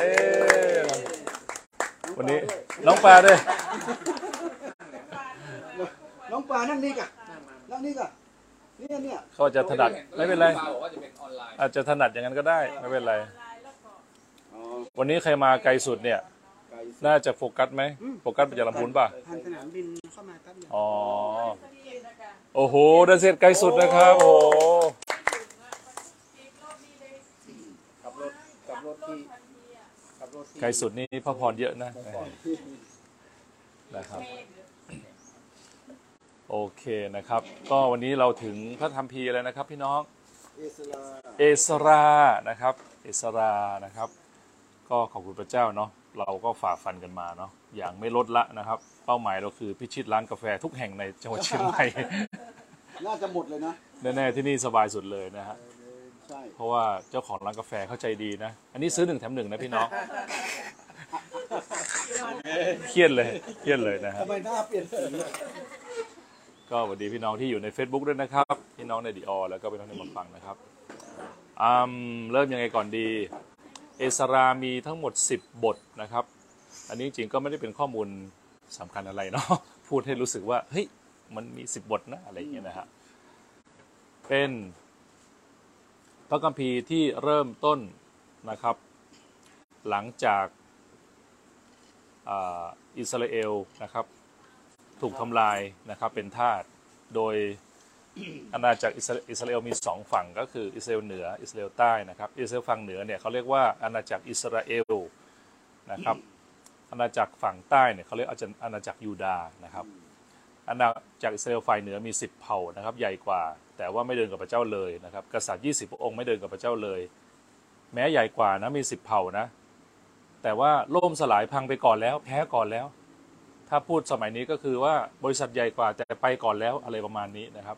เอ้วันนี้น้องปลาด้วยน้องปลานั่งนี่กะนั่งนี่กะเนี่ยเนี่ยเขาจะถนัดไม่เป็นไรปาบอกว่าจะเป็นออนไลน์อาจจะถนัดอย่างนั้นก็ได้ไม่เป็นไรอ๋อวันนี้ใครมาไกลสุดเนี่ยไก่สุดน่าจะโฟกัสไหมโฟกัสไปจากลำพูนป่ะผ่านสนามบินเข้ามาแป๊บเดียวอ๋อโอ้โหเดินเสร็จไกลสุดนะครับโอ้โห ขับรถขับรถที่ ขับรถที่ไกลสุดนี่พระพรเยอะนะนะครับ โอเคนะครับ ก็วันนี้เราถึงพระธรรมพีร์แล้วนะครับ พี่น้องเอสลาเอสรานะครับ เอสรานะครับ ก็ขอบคุณพระเจ้าเนาะเราก็ฝ่าฟันกันมาเนาะอย่างไม่ลดละนะครับ เป้าหมายเราคือพิชิตร้านกาแฟทุกแห่งในจังหวัดเชียงใหม่น่าจะหมดเลยนะแน่ๆที่นี่สบายสุดเลยนะฮะ ใช่ เพราะว่าเจ้าของร้านกาแฟเข้าใจดีนะ อันนี้ซื้อหนึ่งแถมหนึ่งนะพี่น้อง เครียดเลย เครียดเลยนะฮะ ทำไมหน้าเปลี่ยนสีก็สวัสดีพี่น้องที่อยู่ใน Facebook ด้วยนะครับ พี่น้องในดีออแล้วก็พี่น้องในมาฟังนะครับอืมเริ่มยังไงก่อนดี เอสรามีทั้งหมด 10 บทนะครับ อันนี้จริงๆก็ไม่ได้เป็นข้อมูลสำคัญอะไรเนาะ พูดให้รู้สึกว่า เฮ้ย มันมี 10 บทนะ อะไรอย่างเงี้ยนะฮะเป็น พระคัมภีร์ที่เริ่มต้นนะครับ หลังจากอิสราเอลนะครับ ถูกทำลายนะครับเป็นทาสโดยอาณาจักรอิสราอิสราเอลมีสองฝั่งก็คืออิสราเอลเหนืออิสราเอลใต้นะครับอิสราเอลฝั่งเหนือเนี่ยเขาเรียกว่าอาณาจักรอิสราเอลนะครับอาณาจักรฝั่งใต้เนี่ยเขาเรียกอาณาจักรยูดาห์นะครับ อาณาจักอิสราเอลฝ่ายเหนือมี 10 เผ่านะครับ ใหญ่กว่า แต่ว่าไม่เดินกับพระเจ้าเลยนะครับ กษัตริย์ 20 พระองค์ไม่เดินกับพระเจ้าเลย แม้ใหญ่กว่านะมี 10 เผ่านะ แต่ว่าล่มสลายพังไปก่อนแล้ว แพ้ก่อนแล้ว ถ้าพูดสมัยนี้ก็คือว่าบริษัทใหญ่กว่าแต่ไปก่อนแล้วอะไรประมาณนี้นะครับ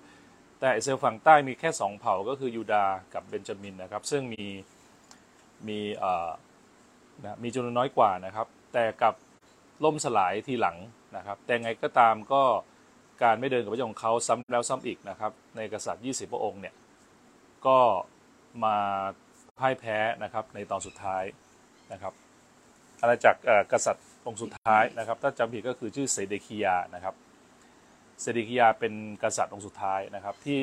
แต่อิสราเอลฝั่งใต้มีแค่สองเผ่าก็คือยูดาห์กับเบนจามินนะครับ ซึ่งมีมีเอ่อนะมีจำนวนน้อยกว่านะครับ แต่กับล่มสลายทีหลังนะครับ แต่ไงก็ตามก็ การไม่เดินกับพระเจ้าของเขาซ้ำแล้วซ้ำอีกนะครับ ในกษัตริย์ 20 พระองค์เนี่ยก็มาพ่ายแพ้นะครับในตอนสุดท้ายนะครับอาณาจักรกษัตริย์องค์สุดท้ายนะครับ ถ้าจำผิดก็คือชื่อเซเดคียานะครับเซเดกิยาเป็นกษัตริย์องค์สุดท้ายนะครับที่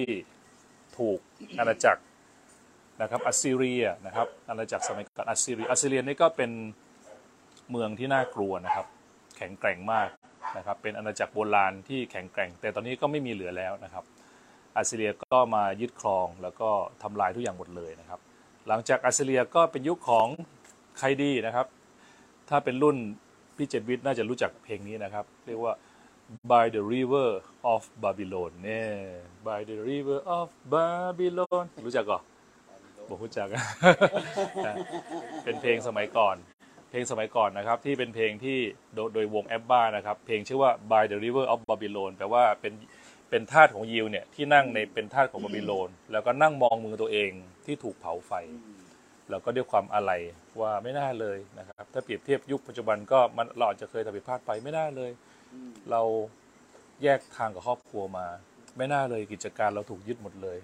ถูกอาณาจักรนะครับอัสซีเรียนะครับอาณาจักรสมัยก่อนอัสซีเรียอัสซีเรียนี่ก็เป็นเมืองที่น่ากลัวนะครับ แข็งแกร่งมาก นะครับเป็นอาณาจักรโบราณที่แข็งแกร่ง แต่ตอนนี้ก็ไม่มีเหลือแล้วนะครับอัสซีเรียก็มายึดครองแล้วก็ทำลายทุกอย่างหมดเลยนะครับ หลังจากอัสซีเรียก็เป็นยุคของใครดีนะครับ ถ้าเป็นรุ่นพี่เจดวิทย์น่าจะรู้จักเพลงนี้นะครับ เรียกว่า by the river of Babylon เนี่ย by the river of Babylon รู้จักก่อบอกรู้จัก เป็นเพลงสมัยก่อน เพลงสมัยก่อนนะครับที่เป็นเพลงที่โดยโดยวงแอปบ้านะครับเพลงชื่อว่า by the river of Babylon แปลว่าเป็นเป็นทาสของยิวเนี่ยที่นั่งในเป็นทาสของบาบิโลน แล้วก็นั่งมองมือตัวเองที่ถูกเผาไฟ แล้วก็ด้วยความอะไรว่าไม่น่าเลยนะครับ ถ้าเปรียบเทียบยุคปัจจุบันก็มันเราอาจจะเคยทำผิดพลาดไปไม่น่าเลย เราแยกทางกับครอบครัวมา ไม่น่าเลยกิจการเราถูกยึดหมดเลย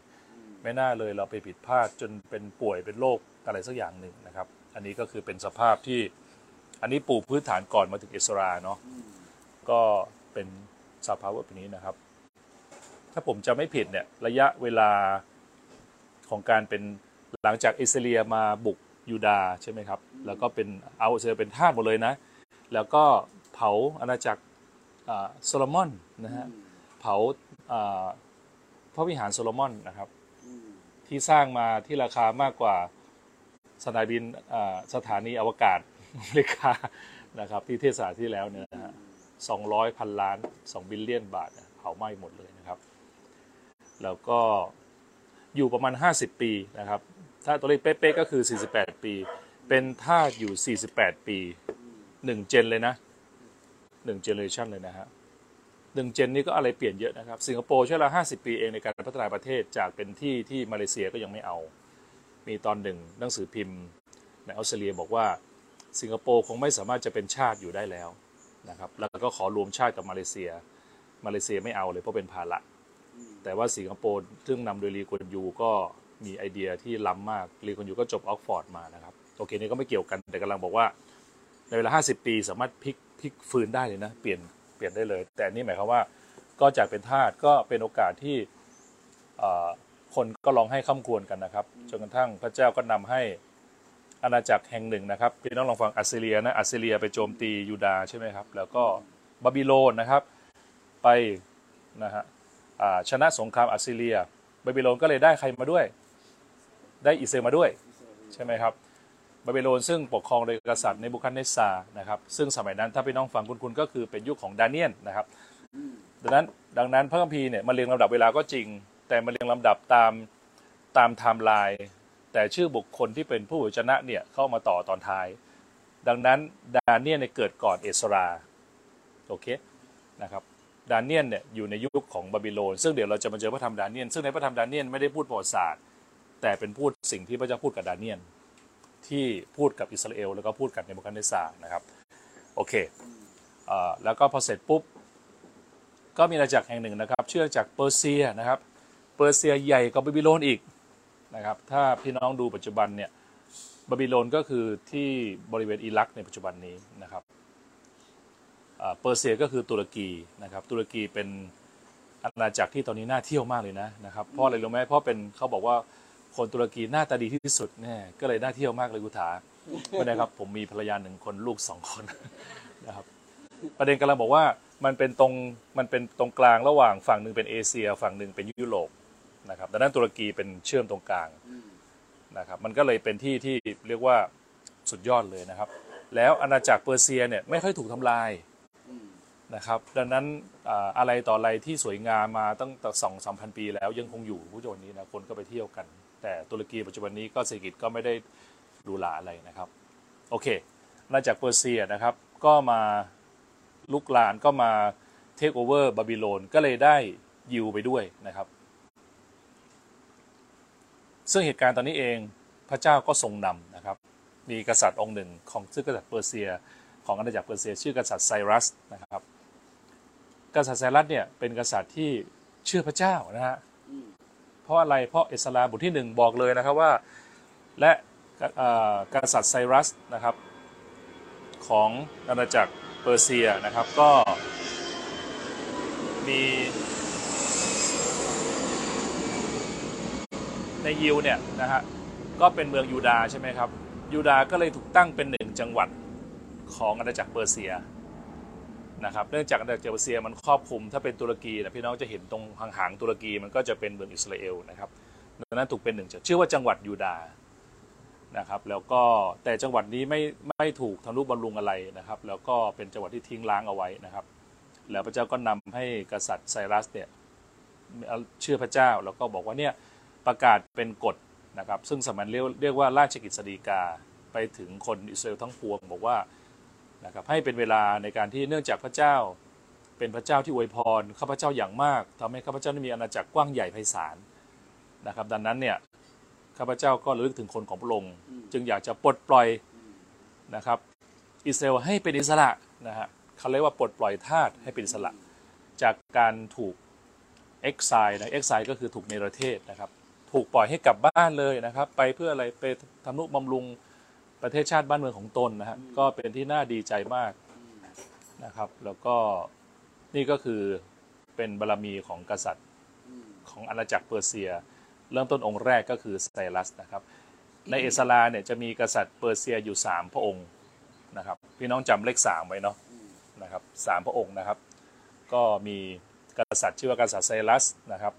ไม่น่าเลยเราไปผิดพลาดจนเป็นป่วยเป็นโรคอะไรสักอย่างหนึ่งนะครับ อันนี้ก็คือเป็นสภาพที่อันนี้ปูพื้นฐานก่อนมาถึงเอสราเนาะก็เป็นสภาวะแบบนี้นะครับ ถ้าผมจะไม่ผิดเนี่ยระยะเวลาของการเป็นหลังจากอิสราเอลมาบุกยูดาใช่ไหมครับ แล้วก็เป็นเอาอิสราเอลเป็นทาสหมดเลยนะ แล้วก็เผาอาณาจักรโซโลมอนนะฮะเผาพระวิหารโซโลมอนนะครับ ที่สร้างมาที่ราคามากกว่า สนามบินสถานีอวกาศอเมริกานะครับที่เทศน์คราวที่แล้วเนี่ยนะฮะสองร้อยพันล้านสอง billion บาทเผาไหม้หมดเลยนะครับ แล้วก็อยู่ประมาณ 50 ปีนะครับ ถ้าตัวเลขเป๊ะๆก็คือ 48 ปี เป็นท่าอยู่ 48 ปีหนึ่งเจนเลยนะหนึ่งเจเนอเรชันเลยนะฮะหนึ่งเจนนี่ก็อะไรเปลี่ยนเยอะนะครับ สิงคโปร์ใช้เวลา50 ปีเองในการพัฒนาประเทศจากเป็นที่ที่มาเลเซียก็ยังไม่เอา มีตอนหนึ่งหนังสือพิมพ์ในออสเตรเลียบอกว่าสิงคโปร์คงไม่สามารถจะเป็นชาติอยู่ได้แล้วนะครับแล้วก็ขอรวมชาติกับมาเลเซีย มาเลเซียไม่เอาเลยเพราะเป็นภาระแต่ว่าสิงคโปร์ซึ่งนำโดยลีกวนยูก็มีไอเดียที่ล้ำมากลีกวนยูก็จบอ็อกซ์ฟอร์ดมานะครับโอเคนี่ก็ไม่เกี่ยวกันแต่กำลังบอกว่าในเวลา 50 ปีสามารถพลิกพลิกฟื้นได้เลยนะเปลี่ยนเปลี่ยนได้เลย แต่นี่หมายความว่าก็จากเป็นทาสก็เป็นโอกาสที่ คนก็ร้องไห้คร่ำครวญกันนะครับจนกระทั่งพระเจ้าก็นำให้อาณาจักรแห่งหนึ่งนะครับพี่น้องลองฟังอัสซีเรียนะอัสซีเรียไปโจมตียูดาใช่ไหมครับแล้วก็บาบิโลนนะครับไปนะฮะชนะสงครามอัสซีเรียบาบิโลนก็เลยได้ใครมาด้วย ได้อิสราเอลมาด้วยใช่ไหมครับบาบิโลนซึ่งปกครองโดยกษัตริย์เนบูคัดเนสซาร์นะครับซึ่งสมัยนั้นถ้าพี่น้องฟังคุณคุณก็คือเป็นยุคของดาเนียลนะครับดังนั้นดังนั้นพระคัมภีร์เนี่ยมาเรียงลำดับเวลาก็จริง แต่มาเรียงลำดับตามตามไทม์ไลน์แต่ชื่อบุคคลที่เป็นผู้ชนะเนี่ยเข้ามาต่อตอนท้าย ดังนั้นดาเนียลเนี่ยเกิดก่อนเอสราโอเคนะครับดาเนียลเนี่ยอยู่ในยุคของบาบิโลนซึ่งเดี๋ยวเราจะมาเจอพระธรรมดาเนียลซึ่งในพระธรรมดาเนียลไม่ได้พูดประวัติศาสตร์ แต่เป็นพูดสิ่งที่พระเจ้าพูดกับดาเนียลที่พูดกับอิสราเอลแล้วก็พูดกับเนบูคัดเนสซาร์นะครับโอเคอแล้วก็พอเสร็จปุ๊บก็มีอาณาจักรแห่งหนึ่งนะครับ ชื่อจากเปอร์เซียนะครับ เปอร์เซียใหญ่กว่าบาบิโลนอีกนะครับถ้าพี่น้องดูปัจจุบันเนี่ยบาบิโลนก็คือที่บริเวณอิรักในปัจจุบันนี้นะครับเปอร์เซียก็คือตุรกีนะครับตุรกีเป็นอาณาจักรที่ตอนนี้น่าเที่ยวมากเลยนะนะครับเพราะอะไรรู้ไหมเพราะเป็นเขาบอกว่าคนตุรกีหน้าตาดีที่สุดเนี่ยก็เลยน่าเที่ยวมากเลยกุถาไม่ได้ครับผมมีภรรยาหนึ่งคนลูกสองคนนะครับประเด็นกำลังบอกว่ามันเป็นตรงมันเป็นตรงกลางระหว่างฝั่งหนึ่งเป็นเอเชีย ฝั่งหนึ่งเป็นยุโรป นะครับดังนั้นตุรกีเป็นเชื่อมตรงกลางนะครับมันก็เลยเป็นที่ที่เรียกว่าสุดยอดเลยนะครับ แล้วอาณาจักรเปอร์เซียเนี่ยไม่ค่อยถูกทำลายนะครับดังนั้นอ่าอะไรต่ออะไรที่สวยงามมาตั้งแต่สองสามพันปีแล้วยังคงอยู่ผู้จนนี้นะคนก็ไปเที่ยวกัน แต่ตุรกีปัจจุบันนี้ก็เศรษฐกิจก็ไม่ได้หรูหราอะไรนะครับโอเคอาณาจักรเปอร์เซียนะครับก็มาลุกลานก็มาเทคโอเวอร์บาบิโลนก็เลยได้ยิวไปด้วยนะครับ ซึ่งเหตุการณ์ตอนนี้เองพระเจ้าก็ทรงนำนะครับ มีกษัตริย์องค์หนึ่งของซึ่งกษัตริย์เปอร์เซีย ของอาณาจักรเปอร์เซีย ชื่อกษัตริย์ไซรัสนะครับ กษัตริย์ไซรัสเนี่ยเป็นกษัตริย์ที่เชื่อพระเจ้านะฮะเพราะอะไรเพราะเอสราบทที่หนึ่งบอกเลยนะครับว่า และกษัตริย์ไซรัสนะครับของอาณาจักรเปอร์เซียนะครับก็มี ในยิวเนี่ยนะฮะก็เป็นเมืองยูดาใช่ไหมครับยูดาก็เลยถูกตั้งเป็นหนึ่งจังหวัดของอาณาจักรเปอร์เซียนะครับเนื่องจากอาณาจักรเปอร์เซียมันครอบคลุมถ้าเป็นตุรกีนะพี่น้องจะเห็นตรงหางๆตุรกีมันก็จะเป็นเมืองอิสราเอลนะครับดังนั้นถูกเป็นหนึ่งจังชื่อว่าจังหวัดยูดานะครับแล้วก็แต่จังหวัดนี้ไม่ไม่ถูกทำนุบำรุงอะไรนะครับ แล้วก็เป็นจังหวัดที่ทิ้งร้างเอาไว้นะครับ แล้วพระเจ้าก็นำให้กษัตริย์ไซรัสเนี่ยเชื่อพระเจ้าแล้วก็บอกว่าเนี่ย ประกาศเป็นกฎนะครับซึ่งสมัยเรียกเรียกว่าราชกิจสฎีกาไปถึงคนอิสราเอลทั้งปวงบอกว่านะครับให้เป็นเวลาในการที่เนื่องจากพระเจ้าเป็นพระเจ้าที่อวยพรข้าพเจ้าอย่างมากทำให้ข้าพเจ้าได้มีอาณาจักรกว้างใหญ่ไพศาลนะครับดังนั้นเนี่ยข้าพเจ้าก็ระลึกถึงคนของพระองค์จึงอยากจะปลดปล่อยนะครับอิสราเอลให้เป็นอิสระนะฮะเขาเรียกว่าปลดปล่อยทาสให้เป็นอิสระ จากการถูกเอ็กไซนะเอ็กไซก็คือถูกเนรเทศนะครับ ถูกปล่อยให้กลับบ้านเลยนะครับ ไปเพื่ออะไรไปทำนุบำรุงประเทศชาติบ้านเมืองของตนนะฮะก็เป็นที่น่าดีใจมากนะครับ แล้วก็นี่ก็คือเป็นบารมีของกษัตริย์ของอาณาจักรเปอร์เซีย เริ่มต้นองค์แรกก็คือไซรัสนะครับ ในเอสราเนี่ยจะมีกษัตริย์เปอร์เซียอยู่สามพระองค์นะครับพี่น้องจำเลขสามไว้เนาะนะครับสามพระองค์นะครับ ก็มีกษัตริย์ชื่อว่ากษัตริย์ไซรัสนะครับ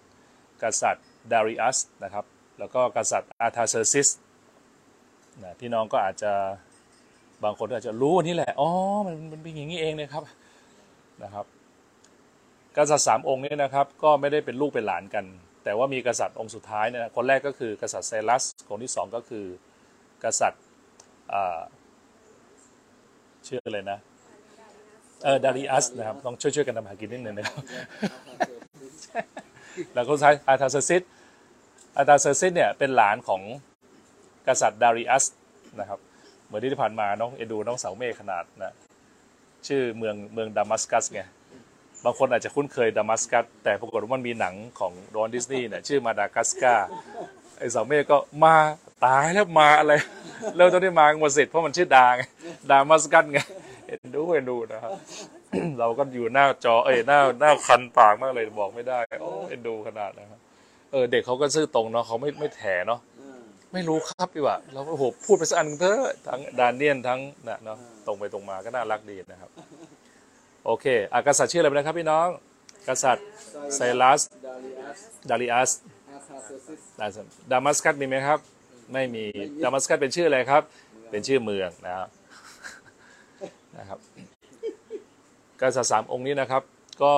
กษัตริย์ ดาริอัสนะครับ แล้วก็กษัตริย์อาร์ทาเซอร์ซิสนะพี่น้องก็อาจจะบางคนอาจจะรู้อันนี้แหละ อ๋อ มันมันเป็นอย่างนี้เองนะครับนะครับ กษัตริย์สามองค์นี้นะครับ ก็ไม่ได้เป็นลูกเป็นหลานกัน แต่ว่ามีกษัตริย์องค์สุดท้ายเนี่ยนะคนแรกก็คือกษัตริย์ไซรัสคนที่สองก็คือกษัตริย์อ่าชื่ออะไรนะเออดาริอัสนะครับต้องช่วยๆกันทำมาหากินนิดนึงนะครับแล้วก็สุดท้ายอาร์ทาเซอร์ซิส อาร์ทาเซอร์ซิสเนี่ยเป็นหลานของกษัตริย์ดาริอัสนะครับเหมือนที่ผ่านมาน้องเอดูน้องเสาเมฆขนาดนะชื่อเมืองเมืองดามัสกัสไงบางคนอาจจะคุ้นเคยดามัสกัสแต่ปรากฏว่ามันมีหนังของวอลต์ดิสนีย์เนี่ยชื่อมาดากัสการ์ไอเสาเมฆก็มาตายแล้วมาอะไรเริ่มต้นที่มาหมดเสร็จเพราะมันชื่อดาไงดามัสกัสไงเอ็นดูเอ็นดูนะครับเราก็อยู่หน้าจอเอ้ยหน้าหน้าคันปากมากเลยบอกไม่ได้โอ้เอ็นดูขนาดนะครับ ออเด็กเขาก็ซื่อตรงเนาะเขาไม่ไม่แถเนาะอ่าไม่รู้ครับดีกว่าเราก็โหพูดไปสักอันหนึ่งเถอะทั้งดานเนียนทั้งนะเนาะตรงไปตรงมาก็น่ารักดีนะครับ โอเคอากษัตริย์ชื่ออะไรนะครับพี่น้อง กษัตริย์ไซรัสดาริอัสดาริอัสอาคาเซซิสดาดามัสกัสมีไหมครับ ไม่มีดามัสกัสเป็นชื่ออะไรครับ เป็นชื่อเมืองนะครับนะครับกษัตริย์สามองค์นี้นะครับ ก็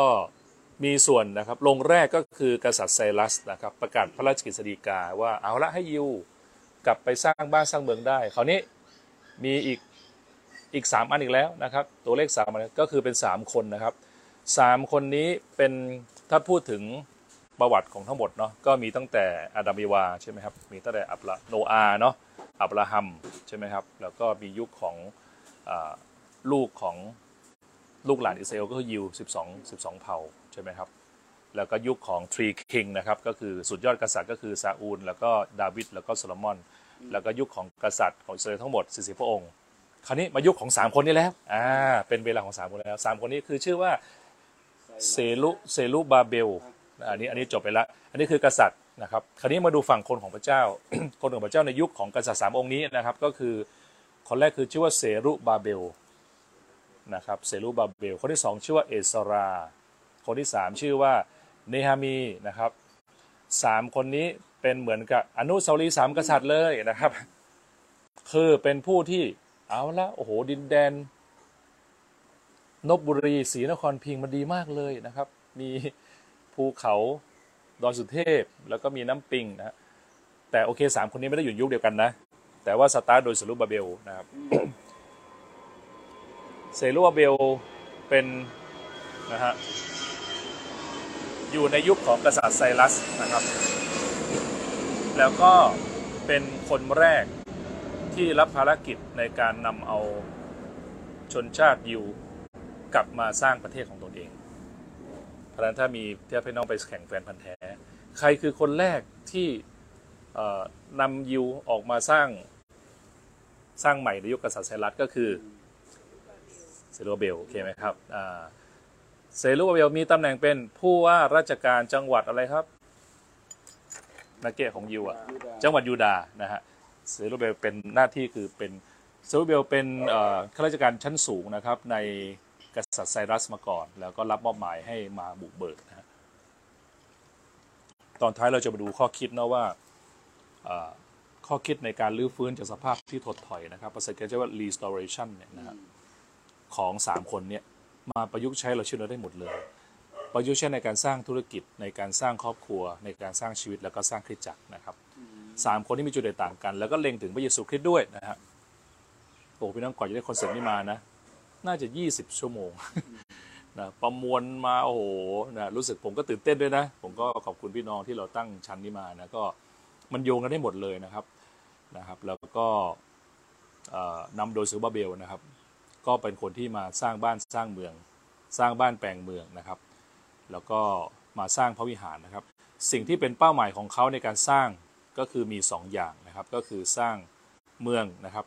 มีส่วนนะครับลงแรกก็คือกษัตริย์ไซรัสนะครับประกาศพระราชกฤษฎีกาว่าเอาละให้ยิวกลับไปสร้างบ้านสร้างเมืองได้คราวนี้มีอีกอีกสามอันอีกแล้วนะครับ ตัวเลขสามอันก็คือเป็นสามคนนะครับสามคนนี้เป็นถ้าพูดถึงประวัติของทั้งหมดเนาะก็มีตั้งแต่อาดัมอีวาใช่ไหมครับมีตั้งแต่อับราโนอาเนาะอับราฮัมใช่ไหมครับแล้วก็มียุคของอลูกของลูกหลานอิสราเอลก็คือยิว 12 12 เผ่า ใช่ไหมครับ แล้วก็ยุคของ three king นะครับก็คือสุดยอดกษัตริย์ก็คือซาอูล แล้วก็ดาวิดแล้วก็โซโลมอน แล้วก็ยุคของกษัตริย์ของอิสราเอลทั้งหมด40พระองค์คราวนี้มายุคของ 3 คนนี้แล้วอ่าเป็นเวลาของ 3 คนแล้ว 3 คนนี้คือชื่อว่าเซลุเซลุบาเบลอันนี้อันนี้จบไปแล้วอันนี้คือกษัตริย์นะครับคราวนี้มาดูฝั่งคนของพระเจ้า คนของพระเจ้าในยุคของกษัตริย์สามองค์นี้นะครับก็คือคนแรกคือชื่อว่าเซรุบาเบลนะครับเซรุบาเบล คนที่สองชื่อว่าเอสรา คนที่สามชื่อว่าเนฮามีนะครับสามคนนี้เป็นเหมือนกับอนุสาวรีย์สามกษัตริย์เลยนะครับ คือเป็นผู้ที่เอาละโอ้โหดินแดนนบบุรีศรีนครพิงค์มันดีมากเลยนะครับ มีภูเขาดอยสุเทพ แล้วก็มีน้ำปิงนะฮะแต่โอเคสามคนนี้ไม่ได้อยู่ยุคเดียวกันนะ แต่ว่าสตาร์ทโดยเซรุบาเบลนะครับเซรุบาเบลเป็นนะฮะ อยู่ในยุคของกษัตริย์ไซรัสนะครับ แล้วก็เป็นคนแรกที่รับภารกิจในการนำเอาชนชาติยิวกลับมาสร้างประเทศของตนเอง เพราะฉะนั้นถ้ามีเทียบให้น้องไปแข่งแฟนพันธุ์แท้ ใครคือคนแรกที่นำยิวออกมาสร้างสร้างใหม่ในยุคกษัตริย์ไซรัสก็คือเซโรเบลโอเคไหมครับอ่า เซโรเบลมีตำแหน่งเป็นผู้ว่าราชการจังหวัดอะไรครับนาเกะของยิวอะยูดาจังหวัดยูดานะฮะเซรูเบลเป็นหน้าที่คือเป็นเซรูเบลเป็นข้าราชการชั้นสูงนะครับ ในกษัตริย์ไซรัสมาก่อน แล้วก็รับมอบหมายให้มาบุกเบิกนะฮะตอนท้ายเราจะมาดูข้อคิดนะว่าข้อคิดในการรื้อฟื้นจากสภาพที่ถดถอยนะครับภาษาอังกฤษเรียกว่า restoration เนี่ยนะฮะของสามคนเนี่ย มาประยุกต์ใช้เราเชื่อเราได้หมดเลย ประยุกต์ใช้ในการสร้างธุรกิจในการสร้างครอบครัว ในการสร้างชีวิตแล้วก็สร้างคริสตจักรนะครับสามคนที่มีจุดเด่นต่างกัน แล้วก็เล็งถึงพระเยซูคริสต์ด้วยนะฮะโอ้พี่น้องก่อนจะได้คอนเสิร์ตนี้มานะ น่าจะ 20 ชั่วโมงนะประมวลมาโอ้โหนะรู้สึกผมก็ตื่นเต้นด้วยนะ ผมก็ขอบคุณพี่น้องที่เราตั้งชั้นนี้มานะก็มันโยงกันได้หมดเลยนะครับนะครับ แล้วก็นำโดยซูบาเบลนะครับ ก็เป็นคนที่มาสร้างบ้านสร้างเมือง สร้างบ้านแปลงเมืองนะครับ แล้วก็มาสร้างพระวิหารนะครับ สิ่งที่เป็นเป้าหมายของเขาในการสร้างก็คือมี 2 อย่างนะครับ ก็คือสร้างเมืองนะครับ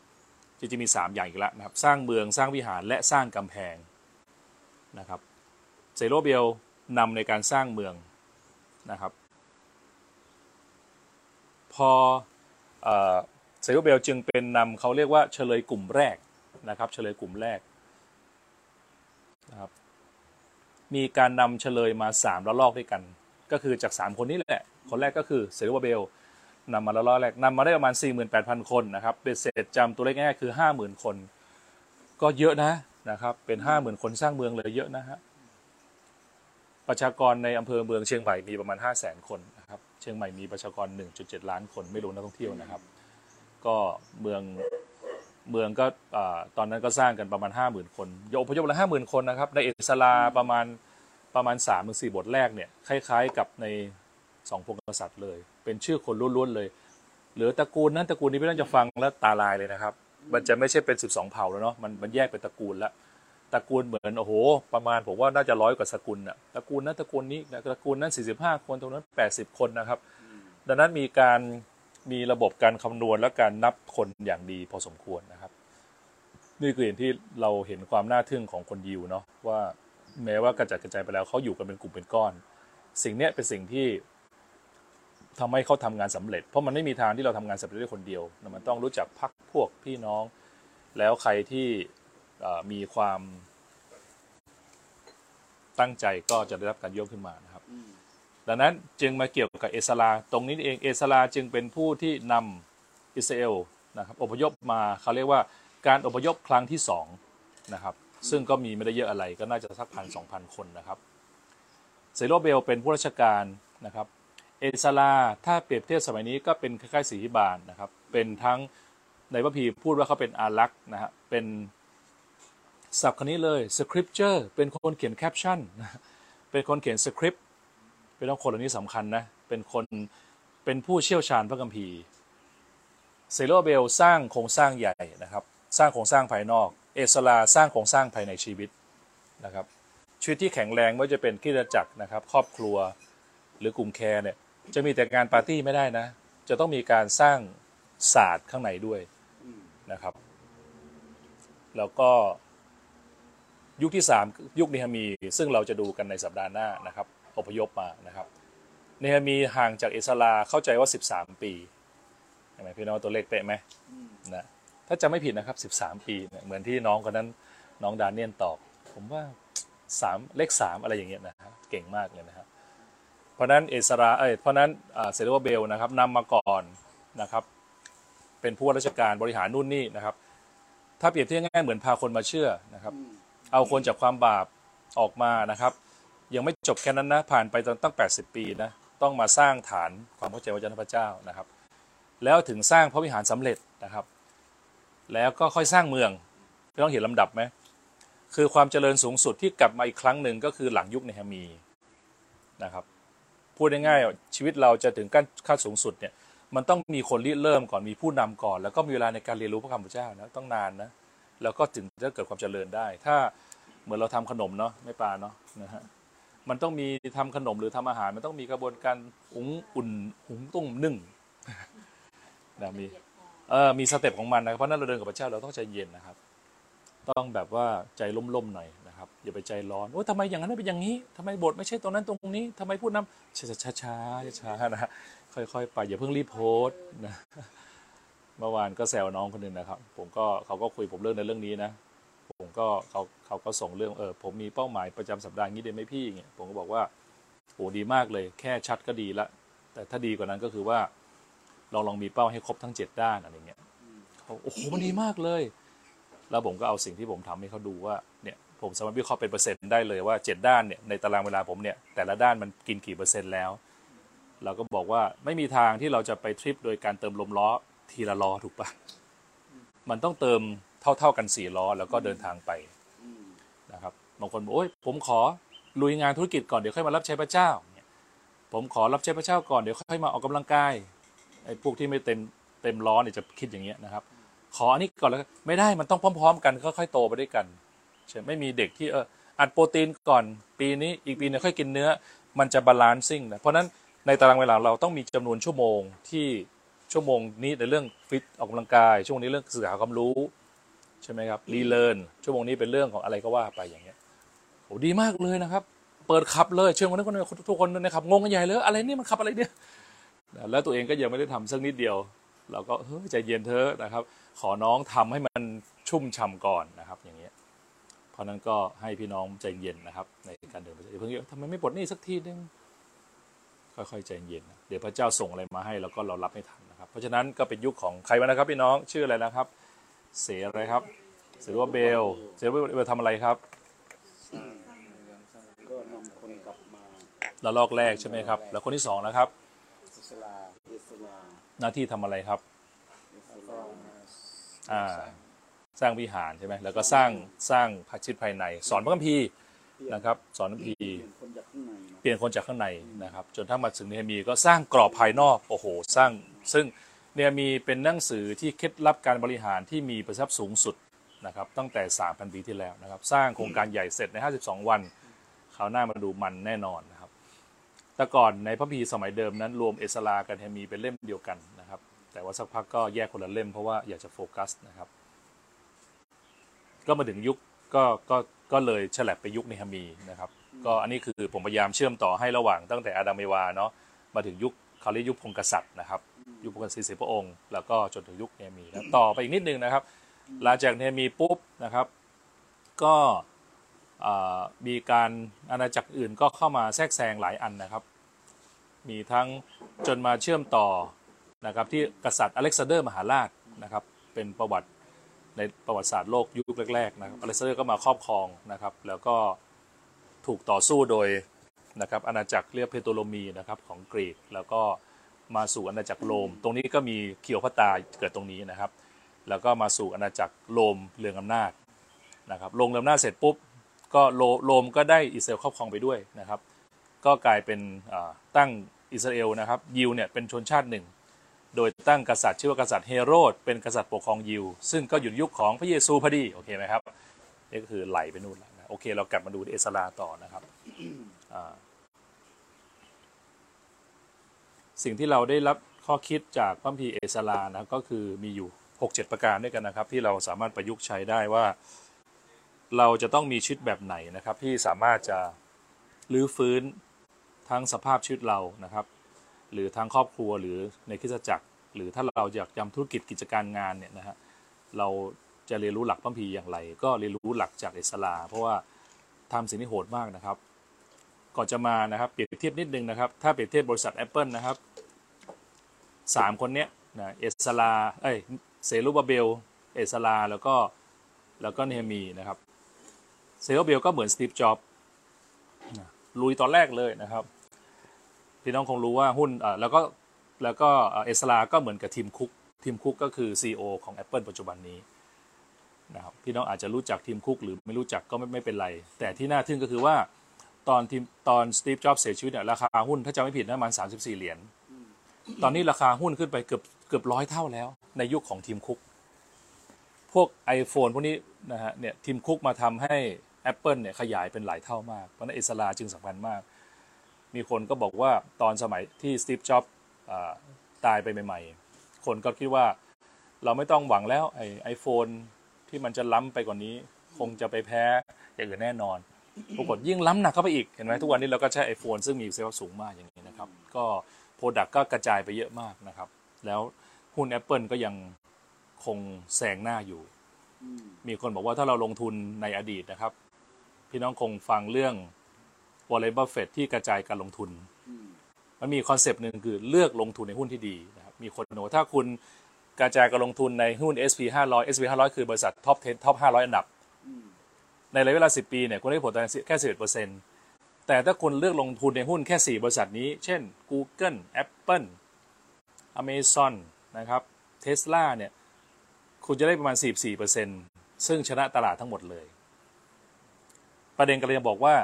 จริงๆมี 3 อย่างอีกแล้วนะครับ สร้างเมืองสร้างวิหารและสร้างกำแพงนะครับเซโรเบลนำในการสร้างเมืองนะครับ พอเอ่อเซโรเบลจึงเป็นนำเขาเรียกว่าเชลยกลุ่มแรก นะครับ เชลยกลุ่มแรกนะครับมีการนำเฉลยมา3ระลอกด้วยกัน ก็คือจาก 3 คนนี้แหละ คนแรกก็คือเซรูบาเบลนำมาระลอกแรกนำมาได้ประมาณ 48,000 คนนะครับเป็นเศษจำตัวเลขง่ายๆคือ 50,000 คน ก็เยอะนะนะครับเป็น 50,000 คนสร้างเมืองเลยเยอะนะฮะประชากรในอำเภอเมืองเชียงใหม่มีประมาณ 500,000 คนนะครับเชียงใหม่มีประชากร 1.7 ล้านคนไม่รวมนักท่องเที่ยวนะครับ ก็เมือง เมืองก็ตอนนั้นก็สร้างกันประมาณ 50,000 คนโยอพยพละ50,000คนนะครับ ในเอสลาประมาณประมาณ3ามถึงสบทแรกเนี่ยคล้ายๆกับในสองพงกษัตริย์เลย เป็นชื่อคนล้วนๆเลยหลือตระกูลนั้นตระกูลนี้ไม่ต้องจะฟังแล้วตาลายเลยนะครับ มันจะไม่ใช่เป็น 12 เผ่าแล้วเนาะมันมันแยกเป็นตระกูลล้วตระกูลเหมือนโอ้โห ประมาณผมว่าน่าจะร้อยกว่าสกุลน่ะตระกูลนั้นตระกูลนี้ตระกูลนั้น 45 คนตรงนั้น 80 คนนะครับ ดังนั้นมีการ มีระบบการคำนวณและการนับคนอย่างดีพอสมควรนะครับ นี่คือเห็นที่เราเห็นความน่าทึ่งของคนยิวเนาะว่าแม้ว่ากระจัดกระจายไปแล้วเขาอยู่กันเป็นกลุ่มเป็นก้อน สิ่งนี้เป็นสิ่งที่ทำให้เขาทำงานสำเร็จ เพราะมันไม่มีทางที่เราทำงานสำเร็จได้คนเดียว มันต้องรู้จักพักพวกพี่น้อง แล้วใครที่มีความตั้งใจก็จะได้รับการยกขึ้นมานะ ดังนั้นจึงมาเกี่ยวกับเอสราตรงนี้เองเอสราจึงเป็นผู้ที่นำอิสราเอลนะครับอพยพมาเขาเรียกว่าการอพยพครั้งที่สองนะครับซึ่งก็มีไม่ได้เยอะอะไรก็น่าจะสักพันสองพันคนนะครับเซโรเบลเป็นผู้ราชการนะครับเอสราถ้าเปรียบเทียบสมัยนี้ก็เป็นคล้ายๆสีหิบาลนะครับเป็นทั้งในพระพีพูดว่าเขาเป็นอารักษ์นะฮะเป็นศัพท์คำนี้เลย scripture เป็นคนเขียนแคปชั่นเป็นคนเขียนสคริปต์ เป็นต้องคนเหล่านี้สำคัญนะ เป็นคนเป็นผู้เชี่ยวชาญพระคัมภีร์เซโรเบลสร้างโครงสร้างใหญ่นะครับ สร้างโครงสร้างภายนอก เอสลาสร้างโครงสร้างภายในชีวิตนะครับชีวิตที่แข็งแรงไม่ว่าจะเป็นคริสตจักรนะครับ ครอบครัวหรือกลุ่ม care เนี่ยจะมีแต่การปาร์ตี้ไม่ได้นะ จะต้องมีการสร้างศาสตร์ข้างในด้วยนะครับ แล้วก็ยุคที่สามยุคเนฮามี ซึ่งเราจะดูกันในสัปดาห์หน้านะครับ อพยพมานะครับเนฮามีห่างจากเอสราเข้าใจว่า 13 ปีเห็นไหมพี่น้องตัวเลขเป๊ะไหมอืมนะถ้าจำไม่ผิดนะครับ 13 ปีเนี่ยเหมือนที่น้องคนนั้นน้องดานเนียนตอบ ผมว่าสามเลขสามอะไรอย่างเงี้ยนะฮะเก่งมากเลยนะครับเพราะฉะนั้นเอสราเอ้ยเพราะฉะนั้นอ่าเซโรเบลนะครับนำมาก่อนนะครับเป็นผู้ว่าราชการบริหารนู่นนี่นะครับ ถ้าเปรียบเทียบง่ายๆเหมือนพาคนมาเชื่อนะครับอืมเอาคนจากความบาปออกมานะครับ ยังไม่จบแค่นั้นนะผ่านไปจนตั้ง 80 ปีนะต้องมาสร้างฐานความเข้าใจวจนะพระเจ้านะครับ แล้วถึงสร้างพระวิหารสำเร็จนะครับ แล้วก็ค่อยสร้างเมืองพี่ต้องเห็นลำดับไหมคือความเจริญสูงสุดที่กลับมาอีกครั้งหนึ่งก็คือหลังยุคเนฮามีนะครับพูดง่ายๆชีวิตเราจะถึงขั้นขั้นสูงสุดเนี่ยมันต้องมีคนริเริ่มก่อนมีผู้นำก่อน แล้วก็มีเวลาในการเรียนรู้พระคำพระเจ้านะต้องนานนะแล้วก็ถึงจะเกิดความเจริญได้ ถ้าเหมือนเราทำขนมเนาะไม่ปลาเนาะนะฮะ มันต้องมีทำขนมหรือทำอาหาร มันต้องมีกระบวนการอุ๋งอุ่นหุงต้มนึ่งนะมีเออมีสเต็ปของมันนะเพราะนั้นเราเดินกับพระเจ้าเราต้องใจเย็นนะครับ ต้องแบบว่าใจร่มๆหน่อยนะครับอย่าไปใจร้อนโอ้ทำไมอย่างนั้นไม่เป็นอย่างนี้ทำไมบทไม่ใช่ตรงนั้นตรงนี้ทำไมพูดนำช้าช้าช้าช้านะฮะค่อยๆไปอย่าเพิ่งรีบโพสต์นะเมื่อวานก็แซวน้องคนหนึ่งนะครับ ผมก็เขาก็คุยผมเรื่องในเรื่องนี้นะ ผมก็เขาเขาก็ส่งเรื่องเออผมมีเป้าหมายประจำสัปดาห์นี้ได้ไหมพี่เงี้ยผมก็บอกว่าโอ้ดีมากเลยแค่ชัดก็ดีละ แต่ถ้าดีกว่านั้นก็คือว่าลองลองมีเป้าให้ครบทั้งเจ็ดด้านอะไรเงี้ยเขาโอ้โหมันดีมากเลย แล้วผมก็เอาสิ่งที่ผมทำให้เขาดูว่าเนี่ยผมสามารถวิเคราะห์เป็นเปอร์เซ็นต์ได้เลยว่าเจ็ดด้านเนี่ยในตารางเวลาผมเนี่ยแต่ละด้านมันกินกี่เปอร์เซ็นต์แล้ว เราก็บอกว่าไม่มีทางที่เราจะไปทริปโดยการเติมลมล้อทีละล้อถูกปะมันต้องเติม เท่า ๆกันสี่ล้อแล้วก็เดินทางไปอืมนะครับบางคนบอกโอ้ยผมขอลุยงานธุรกิจก่อนเดี๋ยวค่อยมารับใช้พระเจ้าเนี่ยผมขอรับใช้พระเจ้าก่อนเดี๋ยวค่อยมาออกกำลังกายไอ้พวกที่ไม่เต็มเต็มล้อเนี่ยจะคิดอย่างเงี้ยนะครับ ขออันนี้ก่อนแล้วกันไม่ได้มันต้องพร้อม ๆ กันค่อยๆโตไปด้วยกันใช่ไม่มีเด็กที่เอออัดโปรตีนก่อนปีนี้อีกปีหนึงค่อยกินเนื้อ มันจะบาลานซิ่งนะเพราะฉะนั้นในตารางเวลาเราต้องมีจำนวนชั่วโมงที่ชั่วโมงนี้ในเรื่องฟิตออกกำลังกายชั่วโมงนี้เรื่องศึกษาความรู้ ใช่ไหมครับรีเลิร์นชั่วโมงนี้เป็นเรื่องของอะไรก็ว่าไปอย่างเงี้ยโหดีมากเลยนะครับ เปิดขับเลยเชื่อวันนี้คนทุกคนนะครับงงกันใหญ่เลยอะไรนี่มันขับอะไรเนี่ยแล้วตัวเองก็ยังไม่ได้ทำสักนิดเดียว เราก็เฮ้ยใจเย็นเถอะนะครับ ขอน้องทำให้มันชุ่มฉ่ำก่อนนะครับ อย่างเงี้ยเพราะนั้นก็ให้พี่น้องใจเย็นนะครับ ในการเดินไปอย่าเพิ่งเยอะทำไมไม่ปลดหนี้สักทีนึงค่อยๆใจเย็นนะเดี๋ยวพระเจ้าส่งอะไรมาให้แล้วก็เรารับไม่ทันนะครับ เพราะฉะนั้นก็เป็นยุคของใครวะนะครับ พี่น้องชื่ออะไรนะครับ เสอะไรครับ เสรว่าเบล เสรว่าเบลทำอะไรครับก็นำคนกลับมาระลอกแรกใช่ไหมครับ แล้วคนที่สองนะครับอิสลาอิสลาหน้าที่ทำอะไรครับอ่าสร้างวิหารใช่ไหมแล้วก็สร้างสร้างภาชิตภายใน สอนพระคัมภีร์นะครับ สอนพระคัมภีร์เปลี่ยนคนจากข้างในนะครับ จนถ้ามาถึงเนฮมีก็สร้างกรอบภายนอกโอ้โห สร้างซึ่ง เนฮามีเป็นหนังสือที่เคล็ดลับการบริหารที่มีประสิทธิภาพสูงสุดนะครับตั้งแต่3,000ปีที่แล้วนะครับ สร้างโครงการใหญ่เสร็จใน 52 วันคราวหน้ามาดูมันแน่นอนนะครับ แต่ก่อนในพระพีสมัยเดิมนั้นรวมเอสลากับเฮมีเป็นเล่มเดียวกันนะครับ แต่ว่าสักพักก็แยกคนละเล่มเพราะว่าอยากจะโฟกัสนะครับ ก็มาถึงยุคก็ก็ก็เลยฉลับไปยุคเนฮามีนะครับ ก็อันนี้คือผมพยายามเชื่อมต่อให้ระหว่างตั้งแต่อาดัมเอวาเนาะมาถึงยุคเขาเรียกยุคพงศ์กษัตริย์นะครับ ยุคพงศ์กษัตริย์สิบพระองค์ แล้วก็จนถึงยุคเนมีแล้วต่อไปอีกนิดนึงนะครับ หลังจากเนมีปุ๊บนะครับ ก็มีการอาณาจักรอื่นก็เข้ามาแทรกแซงหลายอันนะครับ มีทั้งจนมาเชื่อมต่อนะครับที่กษัตริย์อเล็กซานเดอร์มหาราชนะครับเป็นประวัติในประวัติศาสตร์โลกยุคแรกๆนะครับอเล็กซานเดอร์ก็มาครอบครองนะครับ แล้วก็ถูกต่อสู้โดยนะครับอาณาจักรเรียกเพโตโลมีนะครับของกรีกแล้วก็ มาสู่อาณาจักรโรม ตรงนี้ก็มีเคียวพัตตาเกิดตรงนี้นะครับ แล้วก็มาสู่อาณาจักรโรมเรืองอำนาจนะครับลงเรืองอำนาจเสร็จปุ๊บก็โรมก็ได้อิสราเอลครอบครองไปด้วยนะครับ ก็กลายเป็นตั้งอิสราเอลนะครับยิวเนี่ยเป็นชนชาติหนึ่ง โดยตั้งกษัตริย์ชื่อว่ากษัตริย์เฮโรดเป็นกษัตริย์ปกครองยิว ซึ่งก็อยู่ยุคของพระเยซูพอดีโอเคไหมครับนี่ก็คือไหลไปนู่นแล้วนะโอเคเรากลับมาดูเอสราต่อนะครับอ่า สิ่งที่เราได้รับข้อคิดจากพระคัมภีเอสรานะก็คือมีอยู่ 6-7 ประการด้วยกันนะครับ ที่เราสามารถประยุกต์ใช้ได้ว่า เราจะต้องมีชีวิตแบบไหนนะครับ ที่สามารถจะรื้อฟื้นทั้งสภาพชีวิตเรานะครับ หรือทางครอบครัวหรือในคริสตจักร หรือถ้าเราอยากทำธุรกิจกิจการงานเนี่ยนะฮะเราจะเรียนรู้หลักพระคัมภีอย่างไร ก็เรียนรู้หลักจากเอสลา เพราะว่าทำสิ่งที่โหดมากนะครับ ก่อนจะมานะครับเปรียบเทียบนิดนึงนะครับ ถ้าเปรียบเทียบบริษัท Apple นะครับ สามคนเนี้ยนะเอสลาเอ้ยเซรูบาเบล เอสลาแล้วก็แล้วก็เนฮมีนะครับเซรูบาเบลก็เหมือนสตีฟจ็อบลุยตอนแรกเลยนะครับพี่น้องคงรู้ว่าหุ้นอ่อแล้วก็แล้วก็เอสลาก็เหมือนกับทีมคุกทีมคุกก็คือ CEO ของ Apple ปัจจุบันนี้นะครับพี่น้องอาจจะรู้จักทีมคุกหรือไม่รู้จักก็ไม่ไม่เป็นไร แต่ที่น่าทึ่งก็คือว่าตอนทีมตอนสตีฟจ็อบเสียชีวิตเนี่ยราคาหุ้นถ้าจำไม่ผิดนะประมาณ34 เหรียญ ตอนนี้ราคาหุ้นขึ้นไปเกือบเกือบร้อยเท่าแล้ว ในยุคของทีมคุก พวก iPhone พวกนี้นะฮะเนี่ยทีมคุกมาทำให้ Apple เนี่ยขยายเป็นหลายเท่ามาก เพราะนั้นเอสลาจึงสำคัญมาก มีคนก็บอกว่าตอนสมัยที่สตีฟจ็อบตายไปใหม่ๆ คนก็คิดว่าเราไม่ต้องหวังแล้วไอไอโฟนที่มันจะล้ำไปกว่านี้ คงจะไปแพ้อย่างอื่นแน่นอน ปรากฏยิ่งล้ำหนักเข้าไปอีก เห็นไหมทุกวันนี้เราก็ใช้ iPhone ซึ่งมีเซลล์สูงมากอย่างนี้นะครับ ก็ โปรดักก็กระจายไปเยอะมากนะครับ แล้วหุ้น Apple ก็ยังคงแซงหน้าอยู่ มีคนบอกว่าถ้าเราลงทุนในอดีตนะครับ พี่น้องคงฟังเรื่องวอร์เรนบัฟเฟตต์ที่กระจายการลงทุน มันมีคอนเซปต์หนึ่งคือเลือกลงทุนในหุ้นที่ดีนะครับ มีคนบอกว่าถ้าคุณกระจายการลงทุนในหุ้น SP 500 SP 500คือบริษัทท็อป 10 ท็อป 500 อันดับ ในระยะเวลา 10 ปีเนี่ยคุณได้ผลตอบแทนแค่11% แต่ถ้าคุณเลือกลงทุนในหุ้นแค่ 4 บริษัทนี้ เช่น Google Apple Amazon นะครับ Tesla เนี่ย คุณจะได้ประมาณ 44%ซึ่งชนะตลาดทั้งหมดเลย ประเด็นกำลังจะบอกว่า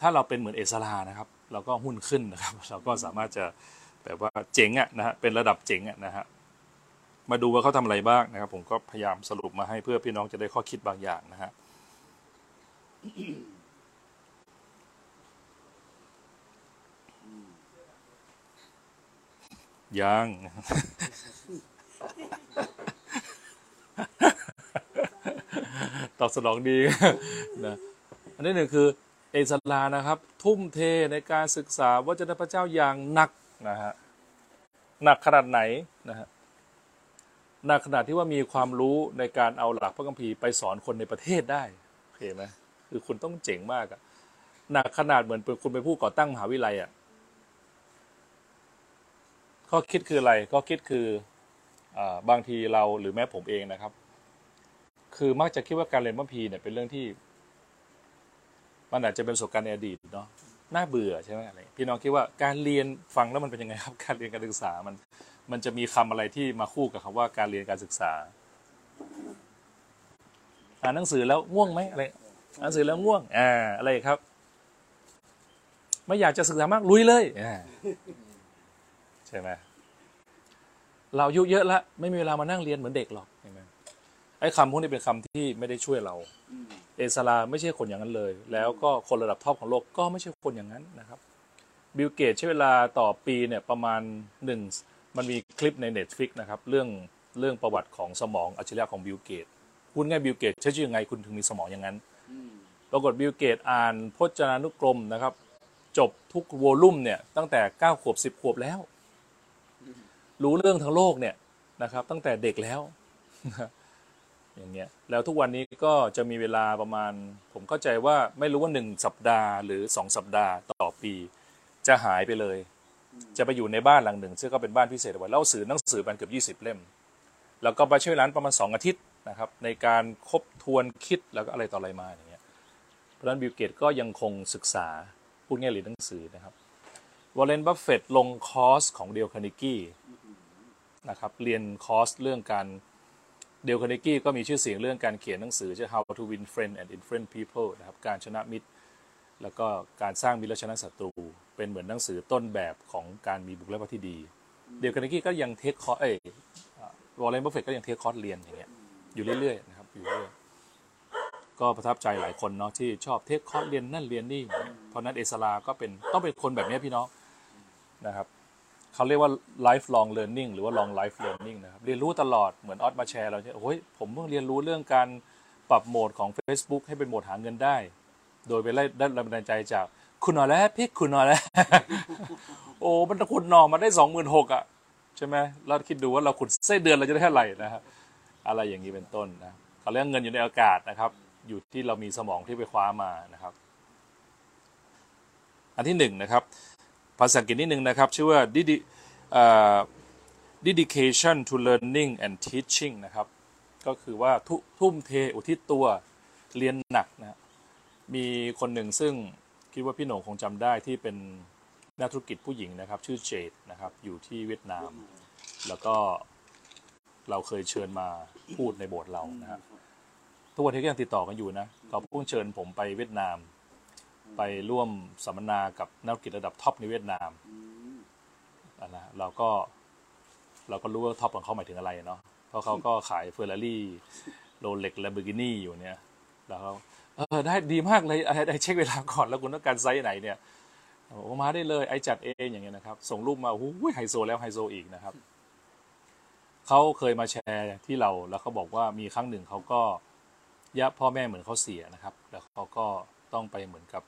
ถ้าเราเป็นเหมือนเอสลานะครับ เราก็หุ้นขึ้นนะครับ เราก็สามารถจะแบบว่าเจ๋งอะนะฮะ เป็นระดับเจ๋งอะนะฮะ มาดูว่าเขาทำอะไรบ้างนะครับ ผมก็พยายามสรุปมาให้เพื่อพี่น้องจะได้ข้อคิดบางอย่างนะฮะ ยัง ตอบสนองดีนะอันที่หนึ่งคือเอสลานะครับ ทุ่มเทในการศึกษาวจนะพระเจ้าอย่างหนักนะฮะหนักขนาดไหนนะฮะหนักขนาดที่ว่ามีความรู้ในการเอาหลักพระคัมภีร์ไปสอนคนในประเทศได้โอเคไหมคือคุณต้องเจ๋งมากอะหนักขนาดเหมือนเป็นคุณเป็นผู้ก่อตั้งมหาวิทยาลัยอะ ข้อคิดคืออะไรข้อคิดคืออบางทีเราหรือแม้ผมเองนะครับ คือมักจะคิดว่าการเรียนพระคัมภีเนี่ยเป็นเรื่องที่ มันอาจจะเป็นประสบการณ์ในอดีตเนาะน่าเบื่อใช่ไหมอะไรพี่น้องคิดว่าการเรียนฟังแล้วมันเป็นยังไงครับ การเรียนการศึกษามัน มันจะมีคำอะไรที่มาคู่กับคำว่าการเรียนการศึกษาอ่านหนังสือแล้วง่วงไหมอะไรอ่านหนังสือแล้วง่วงอ่าอะไรครับ ไม่อยากจะศึกษามากลุยเลยอ่า ใช่ไหมเราอายุเยอะแล้วไม่มีเวลามานั่งเรียนเหมือนเด็กหรอกใช่ไหมไอ้คำพวกนี้เป็นคำที่ไม่ได้ช่วยเรา เอสลาไม่ใช่คนอย่างนั้นเลย แล้วก็คนระดับท็อปของโลกก็ไม่ใช่คนอย่างนั้นนะครับ บิลเกตส์ใช้เวลาต่อปีเนี่ยประมาณหนึ่งมันมีคลิปใน Netflix นะครับ เรื่องเรื่องประวัติของสมองอัจฉริยะของบิลเกตส์พูดง่ายบิลเกตส์ใช้ชีวิตยังไงคุณถึงมีสมองอย่างนั้นอืมปรากฏบิลเกตอ่านพจนานุกรมนะครับ จบทุกโวลุ่มเนี่ยตั้งแต่9ขวบ10ขวบแล้ว รู้เรื่องทั้งโลกเนี่ยนะครับ ตั้งแต่เด็กแล้วอย่างเงี้ยแล้วทุกวันนี้ก็จะมีเวลาประมาณ ผมเข้าใจว่าไม่รู้ว่า1สัปดาห์หรือ2สัปดาห์ต่อปี จะหายไปเลย จะไปอยู่ในบ้านหลังหนึ่งซึ่งก็เป็นบ้านพิเศษเอาไว้แล้วเอาสื่อหนังสือมันเกือบ20เล่ม แล้วก็ไปใช้เวลานประมาณ2องอาทิตย์นะครับ ในการทบทวนคิดแล้วก็อะไรต่ออะไรมาอย่างเงี้ยเพราะนั้นบิลเกตส์ก็ยังคงศึกษาพูดง่ายๆเรียนหนังสือนะครับวอร์เรนบัฟเฟตต์ลงคอร์สของเดลคาร์เนกี นะครับเรียนคอร์สเรื่องการเดลคาร์เนกีก็มีชื่อเสียงเรื่องการเขียนหนังสือชื่อ How to Win Friend and Influence People นะครับการชนะมิตร แล้วก็การสร้างมิตรและชนะศัตรู เป็นเหมือนหนังสือต้นแบบของการมีบุคลิกภาพที่ดี เดลคาร์เนกีก็ยัง take course เอ้วอร์เรนบัฟเฟตต์ก็ยัง take course เรียนอย่างเงี้ยอยู่เรื่อยๆนะครับอยู่เรื่อยก็ประทับใจหลายคนเนาะที่ชอบ take course เรียนนั่นเรียนนี่เพราะฉะนั้นเอสลาก็เป็นต้องเป็นคนแบบนี้พี่น้องนะครับ เขาเรียกว่า lifelong learning หรือว่า long life learning นะครับ เรียนรู้ตลอดเหมือนออสมาแชร์เราเนี่ยโอ้ยผมเพิ่งเรียนรู้เรื่องการปรับโหมดของ Facebook ให้เป็นโหมดหาเงินได้ โดยไปได้ได้แรงบันดาลใจจากคุณหน่อยแล้วพี่คุณหน่อยแล้ว โอ้มันขุดหน่อมาได้สองหมื่นหกอะ ใช่ไหมเราคิดดูว่าเราขุดไส้เดือนเราจะได้เท่าไหร่นะครับอะไรอย่างนี้เป็นต้นนะเขาเรียกเงินอยู่ในอากาศนะครับ อยู่ที่เรามีสมองที่ไปคว้ามานะครับ อันที่หนึ่งนะครับ ภาษาอังกฤษนิดนึงนะครับ ชื่อว่า dedication to learning and teaching นะครับ ก็คือว่าทุ่มเทอุทิศตัวเรียนหนักนะมีคนหนึ่งซึ่งคิดว่าพี่หน่งคงจำได้ที่เป็นนักธุรกิจผู้หญิงนะครับ ชื่อเจดนะครับ อยู่ที่เวียดนาม แล้วก็เราเคยเชิญมาพูดในโบสถ์เรานะฮะทุกวันนี้ก็ยังติดต่อกันอยู่นะเขาเพิ่งเชิญผมไปเวียดนาม ไปร่วมสัมมนากับนักธุรกิจระดับท็อปในเวียดนามอะนะเราก็เราก็รู้ว่าท็อปของเขาหมายถึงอะไรเนาะเพราะเขาก็ขายเฟอร์รารี่โรเล็กซ์แลมเบอร์กินี่อยู่เนี่ย แล้วเขาเออได้ดีมากเลยเออได้เช็คเวลาก่อนแล้วคุณต้องการไซส์ไหนเนี่ยโอ้มาได้เลย I จัดเองอย่างเงี้ยนะครับ ส่งรูปมาโอ้โหไฮโซแล้วไฮโซอีกนะครับเขาเคยมาแชร์ที่เราแล้วเขาบอกว่ามีครั้งหนึ่งเขาก็ยะพ่อแม่เหมือนเขาเสียนะครับ แล้วเขาก็ต้องไปเหมือนกับ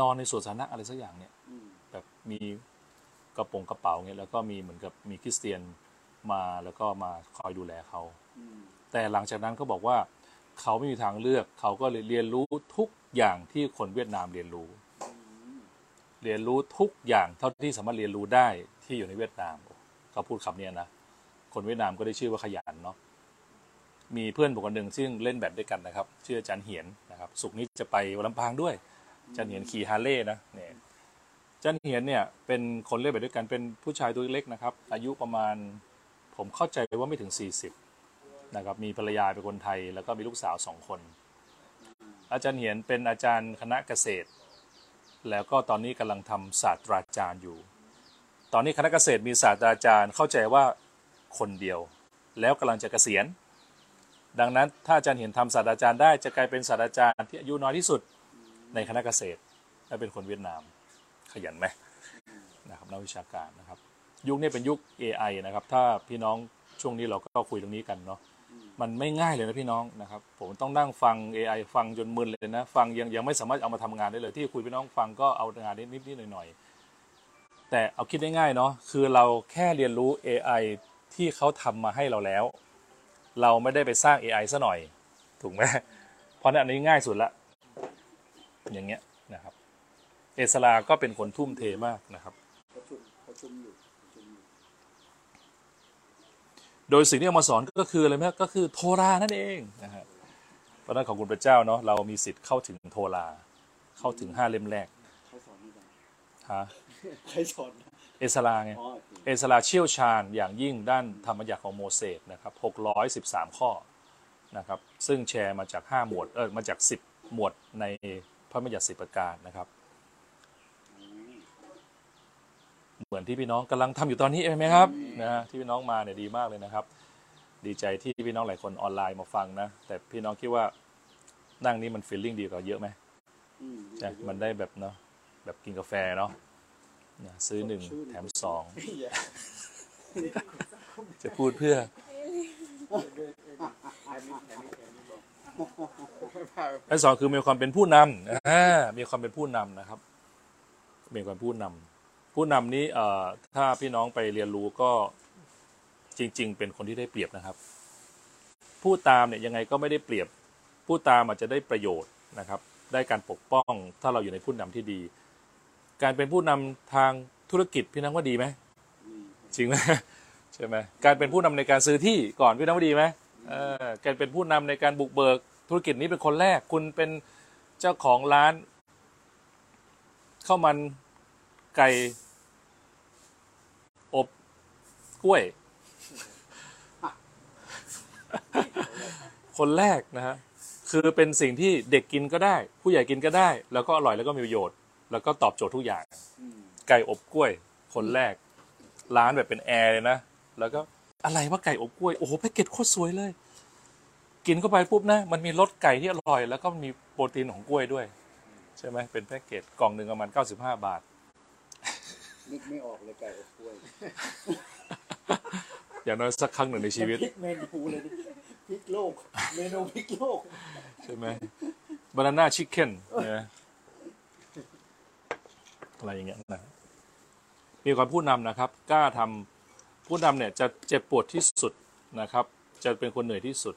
นอนในสวนสาธารณะอะไรสักอย่างเนี่ยอืมแบบมีกระโปรงกระเป๋าเงี้ยแล้วก็มีเหมือนกับมีคริสเตียนมาแล้วก็มาคอยดูแลเขาอืมแต่หลังจากนั้นก็บอกว่าเขาไม่มีทางเลือก เขาก็เลยเรียนรู้ทุกอย่างที่คนเวียดนามเรียนรู้ เรียนรู้ทุกอย่างเท่าที่สามารถเรียนรู้ได้ที่อยู่ในเวียดนามเขาพูดคำเนี้ยนะคนเวียดนามก็ได้ชื่อว่าขยันเนาะมีเพื่อนผมคนหนึ่งซึ่งเล่นแบดด้วยกันนะครับ ชื่ออาจารย์เหียนนะครับ สุกร์นี้จะไปลำปางด้วยอา จารย์เหียนขี่ฮาร์เลย์นะเนี่ยจันเหียนเนี่ยเป็นคนเล่นแบบด้วยกันเป็นผู้ชายตัวเล็กนะครับ อายุประมาณผมเข้าใจว่าไม่ถึง 40นะครับมีภรรยาเป็นคนไทย แล้วก็มีลูกสาวสองคน อาจารย์เหียนเป็นอาจารย์คณะเกษตร แล้วก็ตอนนี้กำลังทำศาสตราจารย์อยู่ ตอนนี้คณะเกษตรมีศาสตราจารย์เข้าใจว่าคนเดียว แล้วกำลังจะเกษียณดังนั้นถ้าอาจารย์เหียนทำศาสตราจารย์ได้จะกลายเป็นศาสตราจารย์ที่อายุน้อยที่สุด ในคณะเกษตรและเป็นคนเวียดนามขยันไหมนะครับนักวิชาการนะครับ ยุคนี้เป็นยุค AI นะครับ ถ้าพี่น้องช่วงนี้เราก็คุยตรงนี้กันเนาะมันไม่ง่ายเลยนะพี่น้องนะครับ ผมต้องนั่งฟัง AI ฟังจนมึนเลยนะ ฟังยังยังไม่สามารถเอามาทำงานได้เลย ที่คุยพี่น้องฟังก็เอางานนิดนิดหน่อยๆแต่เอาคิดได้ง่ายเนาะคือเราแค่เรียนรู้ AI ที่เขาทำมาให้เราแล้ว เราไม่ได้ไปสร้าง AI ซะหน่อย ถูกไหมเพราะฉะนั้นอันนี้ง่ายสุดละ อย่างเงี้ยนะครับ เอสลาก็เป็นคนทุ่มเทมากนะครับประชุมประชุมอยู่ประชุมอยู่โดยสิ่งที่เอามาสอนก็คืออะไรไหมก็คือโทรานั่นเองนะฮะเพราะฉะนั้นของคุณพระเจ้าเนาะเรามีสิทธิ์เข้าถึงโทรา เข้าถึงห้าเล่มแรกใครสอนนี่บ้างฮะใครสอนนะเอสลาไงอ๋อโอเคเอสลาเชี่ยวชาญอย่างยิ่งด้านธรรมยักษ์ของโมเสสนะครับ613 ข้อนะครับ ซึ่งแชร์มาจาก 5 หมวด เออมาจาก 10 หมวดในพ ระบัญญัติสิบประการนะครับ เหมือนที่พี่น้องกำลังทำอยู่ตอนนี้เองไหมครับนะฮะที่พี่น้องมาเนี่ยดีมากเลยนะครับ ดีใจที่พี่น้องหลายคนออนไลน์มาฟังนะแต่พี่น้องคิดว่านั่งนี่มันฟีลลิ่งดีกว่าเยอะไหมอืมใช่มันได้แบบเนาะแบบกินกาแฟเนาะนะซื้อหนึ่งแถมสองอย่าจะพูดเพื่อ อันสองคือมีความเป็นผู้นำอ่ามีความเป็นผู้นำนะครับ มีความผู้นำผู้นำนี้เอ่อถ้าพี่น้องไปเรียนรู้ก็จริง ๆ เป็นคนที่ได้เปรียบนะครับ ผู้ตามเนี่ยยังไงก็ไม่ได้เปรียบ ผู้ตามอาจจะได้ประโยชน์นะครับ ได้การปกป้องถ้าเราอยู่ในผู้นำที่ดี การเป็นผู้นำทางธุรกิจพี่น้องว่าดีไหมจริงไหมใช่ไหมการเป็นผู้นำในการซื้อที่ก่อนพี่น้องว่าดีไหม เออกเป็นผู้นำในการบุกเบิกธุรกิจนี้เป็นคนแรก คุณเป็นเจ้าของร้านข้าวมันไก่อบกล้วย คนแรกนะฮะคือเป็นสิ่งที่เด็กกินก็ได้ ผู้ใหญ่กินก็ได้ แล้วก็อร่อยแล้วก็มีประโยชน์ แล้วก็ตอบโจทย์ทุกอย่างไก่อบกล้วย คนแรก ร้านแบบเป็นแอร์เลยนะ แล้วก็ อะไรว่าไก่อบกล้วย โอ้โหแพ็กเกจโคตรสวยเลย กินเข้าไปปุ๊บนะ มันมีรสไก่ที่อร่อย แล้วก็มีโปรตีนของกล้วยด้วย ใช่ไหมเป็นแพ็กเกจกล่องหนึ่งประมาณ95 บาท นึกไม่ออกเลยไก่อบกล้วยอย่างน้อยสักครั้งหนึ่งในชีวิต พลิกเมนูเลยดิพลิกโลก เมนูพลิกโลก ใช่ไหมบานาน่าชิคเก้นนะอะไรอย่างเงี้ยนะมีความผู้นำนะครับ กล้าทำ ผู้นำเนี่ยจะเจ็บปวดที่สุดนะครับ จะเป็นคนเหนื่อยที่สุด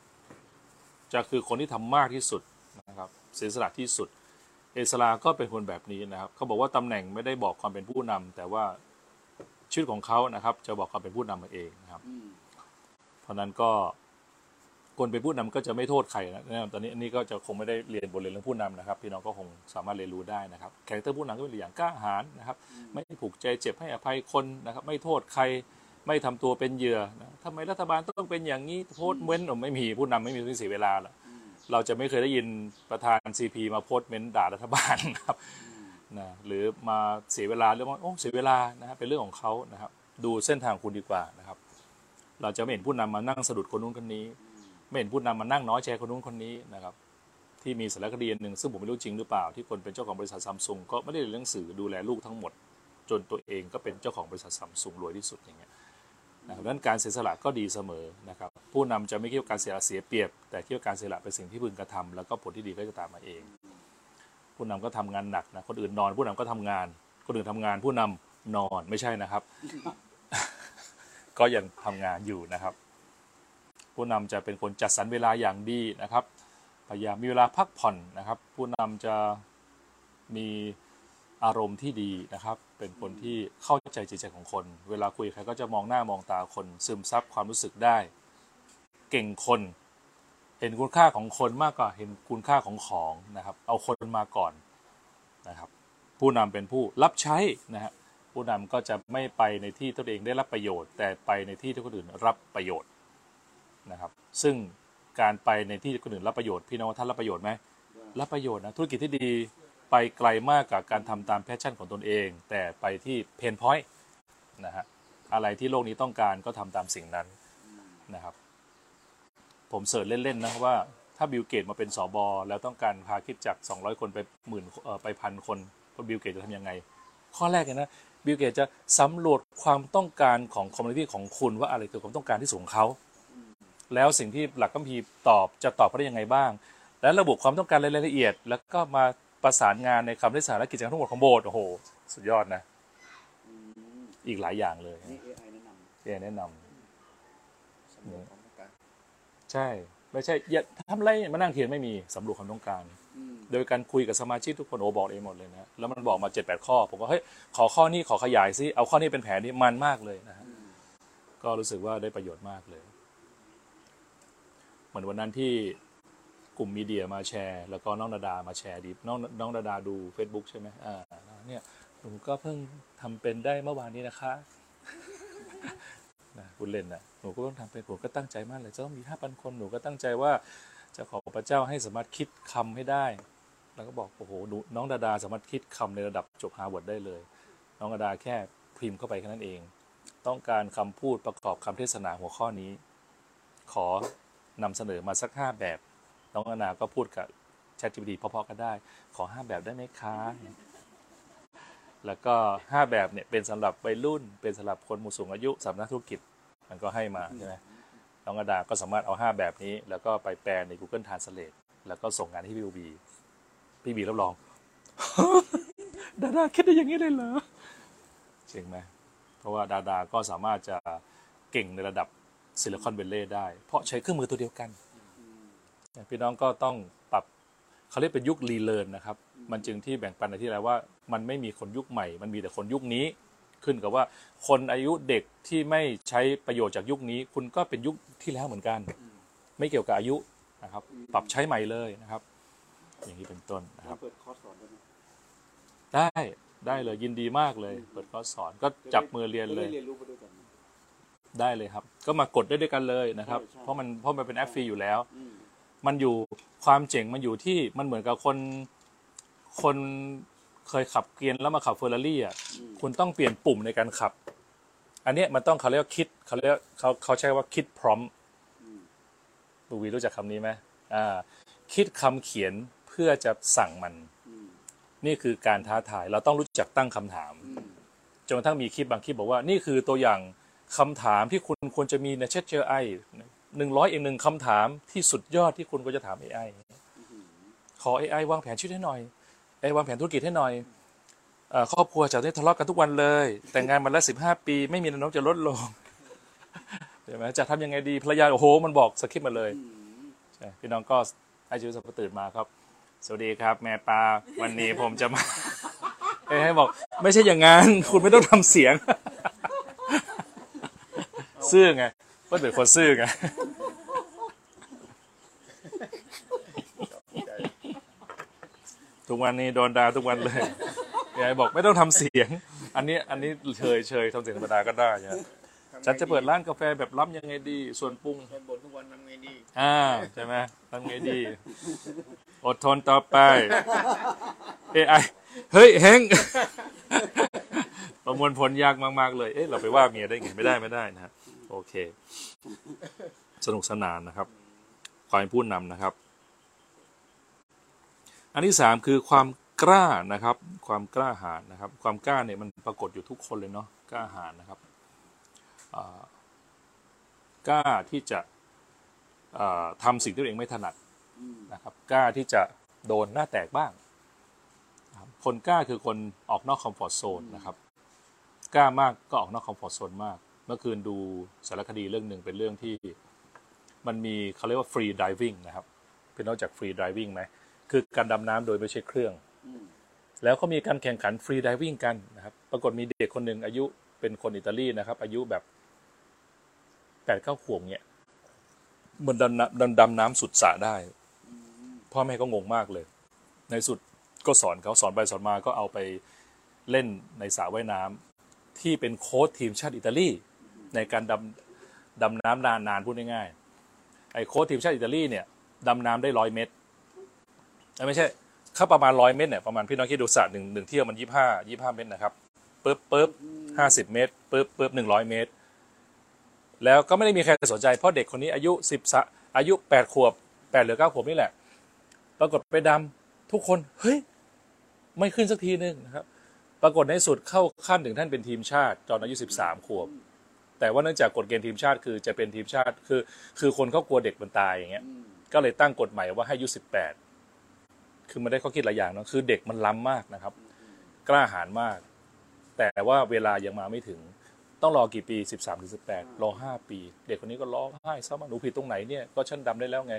จะคือคนที่ทำมากที่สุดนะครับเสียสละที่สุด เอสราก็เป็นคนแบบนี้นะครับ เขาบอกว่าตำแหน่งไม่ได้บอกความเป็นผู้นำแต่ว่าชีวิตของเขานะครับ จะบอกความเป็นผู้นำมาเองนะครับ เพราะนั้นก็คนเป็นผู้นำก็จะไม่โทษใครนะตอนนี้อันนี้ก็จะคงไม่ได้เรียนบทเรียนเรื่องผู้นำนะครับพี่น้องก็คงสามารถเรียนรู้ได้นะครับ character ผู้นำก็เป็นอย่างกล้าหาญนะครับ ไม่ผูกใจเจ็บให้อภัยคนนะครับ ไม่โทษใคร ไม่ทำตัวเป็นเหยื่อนะทำไมรัฐบาลต้องเป็นอย่างนี้โพสต์เม้นต์ผมไม่มีผู้นำไม่มีที่เสียเวลาหรอกเราจะไม่เคยได้ยินประธาน CP มาโพสต์เม้นต์ด่ารัฐบาลนะครับนะหรือมาเสียเวลาเรื่องว่าโอ้เสียเวลานะครับเป็นเรื่องของเขานะครับ ดูเส้นทางคุณดีกว่านะครับ เราจะไม่เห็นผู้นำมานั่งสะดุดคนนู้นคนนี้ ไม่เห็นผู้นำมานั่งน้อยใจคนนู้นคนนี้นะครับ ที่มีสารคดีอันหนึ่งซึ่งผมไม่รู้จริงหรือเปล่า ที่คนเป็นเจ้าของบริษัทซัมซุงก็ไม่ได้เรียนหนังสือดูแลลูกทั้งหมด จนตัวเองก็เป็นเจ้าของบริษัทซัมซุงรวยที่สุดอย่างเงี้ย นะครับดังนั้นการเสียสละก็ดีเสมอนะครับผู้นำจะไม่คิดว่าการเสียสละเสียเปรียบ แต่คิดว่าการเสียสละเป็นสิ่งที่พึงกระทำแล้วก็ผลที่ดีก็จะตามมาเอง ผู้นำก็ทำงานหนักนะคนอื่นนอน ผู้นำก็ทำงาน คนอื่นทำงาน ผู้นำนอนไม่ใช่นะครับ ก็ยังทำงานอยู่นะครับ ผู้นำจะเป็นคนจัดสรรเวลาอย่างดีนะครับพยายามมีเวลาพักผ่อนนะครับ ผู้นำจะมีอารมณ์ที่ดีนะครับ เป็นคนที่เข้าใจจิตใจของคน เวลาคุยใครก็จะมองหน้ามองตาคน ซึมซับความรู้สึกได้ เก่งคน เห็นคุณค่าของคนมากกว่าเห็นคุณค่าของของนะครับ เอาคนมาก่อนนะครับ ผู้นำเป็นผู้รับใช้นะฮะผู้นำก็จะไม่ไปในที่ตัวเองได้รับประโยชน์ แต่ไปในที่ที่คนอื่นรับประโยชน์นะครับ ซึ่งการไปในที่คนอื่นรับประโยชน์พี่น้องท่านรับประโยชน์ไหมรับประโยชน์นะธุรกิจที่ดี ไปไกลมากกับการทำตาม passion ของตนเอง แต่ไปที่ pain point นะฮะอะไรที่โลกนี้ต้องการก็ทำตามสิ่งนั้นนะครับ ผม search เล่นๆนะว่าถ้า Bill Gates มาเป็นศบ.แล้วต้องการพาคริสตจักร 200 คนไปหมื่นไปพันคน Bill Gates จะทำยังไง ข้อแรกเลยนะ Bill Gates จะสำรวจความต้องการของ community ของคุณว่าอะไรคือความต้องการที่สูงของเขา แล้วสิ่งที่หลักพระคัมภีร์ตอบจะตอบเขาได้ยังไงบ้าง และระบุความต้องการรายละเอียด แล้วก็มา ประสานงานในคำเทศนาและกิจกรรมทั้งหมดของโบสถ์โอ้โห สุดยอดนะอืมอีกหลายอย่างเลยนี่ AI แนะนำที่แนะนำสำรวจความต้องการใช่ ไม่ใช่อย่าทำไรมานั่งเขียนไม่มีสำรวจความต้องการ อืมโดยการคุยกับสมาชิกทุกคนโอบอกเองหมดเลยนะแล้วมันบอกมาเจ็ดแปดข้อ ผมก็เฮ้ยขอข้อนี้ขอขยายซิเอาข้อนี้เป็นแผนนี้มันมากเลยนะฮะ อืมก็รู้สึกว่าได้ประโยชน์มากเลย เหมือนวันนั้นที่ กลุ่มมีเดียมาแชร์ แล้วก็น้องดาดามาแชร์ดีน้องน้องดาดาดู Facebook ใช่ไหมอ่าเนี่ยหนูก็เพิ่งทำเป็นได้เมื่อวานนี้นะคะนะคุณเล่นนะหนูก็ต้องทำเป็นผมก็ตั้งใจมากเลยจะต้องมีห้าพันคนหนูก็ตั้งใจว่าจะขอพระเจ้าให้สามารถคิดคำให้ได้ แล้วก็บอกโอ้โหหนูน้องดาดาสามารถคิดคำในระดับจบฮาร์วาร์ดได้เลย น้องดาดาแค่พิมพ์เข้าไปแค่นั้นเอง ต้องการคำพูดประกอบคำเทศนาหัวข้อนี้ ขอนำเสนอมาสักห้าแบบ น้องอนาก็พูดกับ ChatGPT พอๆกันได้ ขอห้าแบบได้ไหมคะ แล้วก็ห้าแบบเนี่ยเป็นสำหรับวัยรุ่น เป็นสำหรับคนหมู่สูงอายุสำหรับนักธุรกิจ มันก็ให้มาใช่ไหมน้องกระดาก็สามารถเอาห้าแบบนี้ แล้วก็ไปแปลใน Google Translate แล้วก็ส่งงานให้พี่บีพี่บีรับรองดาดาคิดได้อย่างนี้เลยเหรอเจ๋งไหมเพราะว่าดาดาก็สามารถจะเก่งในระดับซิลิคอนเวลเลย์ได้ เพราะใช้เครื่องมือตัวเดียวกัน พี่น้องก็ต้องปรับเขาเรียกเป็นยุค relearn นะครับ มันจึงที่แบ่งปันในที่แล้วว่า มันไม่มีคนยุคใหม่ มันมีแต่คนยุคนี้ขึ้นกับว่า คนอายุเด็กที่ไม่ใช้ประโยชน์จากยุคนี้ คุณก็เป็นยุคที่แล้วเหมือนกัน ไม่เกี่ยวกับอายุนะครับ ปรับใช้ใหม่เลยนะครับ อย่างนี้เป็นต้นนะครับเปิดคอร์สสอนด้วยนะได้ได้เลยยินดีมากเลย เปิดคอร์สสอนก็จับมือเรียนเลยจะได้เรียนรู้ไปด้วยกันได้เลยครับ ก็มากดได้ด้วยกันเลยนะครับใช่ใช่เพราะมันเพราะมันเป็นแอปฟรีอยู่แล้วอื มมันอยู่ความเจ๋งมันอยู่ที่มันเหมือนกับคนคนเคยขับเกียร์แล้วมาขับเฟอร์รารี่อะคุณต้องเปลี่ยนปุ่มในการขับ อันเนี้ยมันต้องเขาเรียกว่าคิดเขาเรียกเขาเขาใช้ว่าคิดพร้อมบูวีรู้จักคำนี้ไหมอ่าคิดคำเขียนเพื่อจะสั่งมันอืมนี่คือการท้าทายเราต้องรู้จักตั้งคำถามอืมจนกระทั่งมีคลิปบางคลิปบอกว่านี่คือตัวอย่างคำถามที่คุณควรจะมีในเช t เจอไอ หนึ่งร้อยอีกหนึ่งคำถามที่สุดยอดที่คุณควรจะถาม AI ขอ AI วางแผนชีวิตให้หน่อย AI วางแผนธุรกิจให้หน่อยครอบครัวจะได้ทะเลาะกันทุกวันเลย แต่งงานมาแล้วสิบห้าปี ไม่มีแนวโน้มจะลดลงใช่ไหมจะทำยังไงดีภรรยาโอ้โห มันบอกสคริปต์มาเลยพี่น้องก็ให้ชีวิตสับตื่นมาครับ สวัสดีครับ แม่ปลาวันนี้ผมจะมาเอ้ให้บอก ไม่ใช่อย่างนั้น คุณไม่ต้องทำเสียง ซื่อไง ก็เป็นคนซื่อไงทุกวันนี้โดนด่าทุกวันเลยยายบอกไม่ต้องทำเสียง อันนี้อันนี้เฉยเฉยทำเสียงธรรมดาก็ได้นะฉันจะเปิดร้านกาแฟแบบล้ำยังไงดี ส่วนปรุงแค่บ่นทุกวันทำไงดีอ่าใช่ไหมทำไงดี อดทนต่อไป AI เฮ้ยแฮงประมวลผลยากมาก ๆ เลย เอ๊ะเราไปว่าเมียได้ไงไม่ได้ไม่ได้นะฮะ โอเค สนุกสนานนะครับ ความเป็นผู้นำนะครับ อันที่สามคือความกล้านะครับ ความกล้าหาญนะครับ ความกล้าเนี่ยมันปรากฏอยู่ทุกคนเลยเนาะกล้าหาญนะครับกล้าที่จะเอ่อทำสิ่งที่ตัวเองไม่ถนัดนะครับ กล้าที่จะโดนหน้าแตกบ้าง คนกล้าคือคนออกนอก comfort zone นะครับ กล้ามากก็ออกนอก comfort zone มาก เมื่อคืนดูสารคดีเรื่องหนึ่งเป็นเรื่องที่มันมีเขาเรียกว่า free diving นะครับ เป็นนอกจาก free diving ไหมคือการดำน้ำโดยไม่ใช้เครื่องอืมแล้วก็มีการแข่งขัน free diving กันนะครับ ปรากฏมีเด็กคนหนึ่งอายุเป็นคนอิตาลีนะครับ อายุแบบแปดเก้าขวบเนี่ยมันดำน้ำดำดำน้ำสุดสระได้ พ่อแม่ก็งงมากเลย ในสุดก็สอนเขาสอนไปสอนมาก็เอาไปเล่นในสระว่ายน้ำที่เป็นโค้ชทีมชาติอิตาลี ในการดำดำน้ำนานนานพูดง่ายๆไอ้โค้ชทีมชาติอิตาลีเนี่ยดำน้ำได้ร้อยเมตรเอ้ไม่ใช่ถ้าประมาณร้อยเมตรเนี่ยประมาณพี่น้องคิดดูสระหนึ่งหนึ่งเที่ยวมันยี่ห้ายี่ห้าเมตรนะครับปึ๊บปึ๊บห้าสิบเมตรปึ๊บปึ๊บหนึ่งร้อยเมตร แล้วก็ไม่ได้มีใครสนใจเพราะเด็กคนนี้อายุสิบอายุแปดขวบแปดหรือเก้าขวบนี่แหละ ปรากฏไปดำทุกคนเฮ้ยไม่ขึ้นสักทีนึงนะครับ ปรากฏในสุดเข้าขั้นถึงท่านเป็นทีมชาติตอนอายุสิบสามขวบ แต่ว่าเนื่องจากกฎเกณฑ์ทีมชาติคือจะเป็นทีมชาติคือ คือคนเขากลัวเด็กมันตายอย่างเงี้ยอืมก็เลยตั้งกฎใหม่ว่าให้อายุสิบแปดคือมันได้ข้อคิดหลายอย่างเนอะคือเด็กมันล้ำมากนะครับ กล้าหาญมาก แต่ว่าเวลายังมาไม่ถึง ต้องรอกี่ปีสิบสามถึงสิบแปดรอห้าปี เด็กคนนี้ก็ร้องไห้ซ้ำว่าหนูผิดตรงไหนเนี่ยก็ฉันดำได้แล้วไง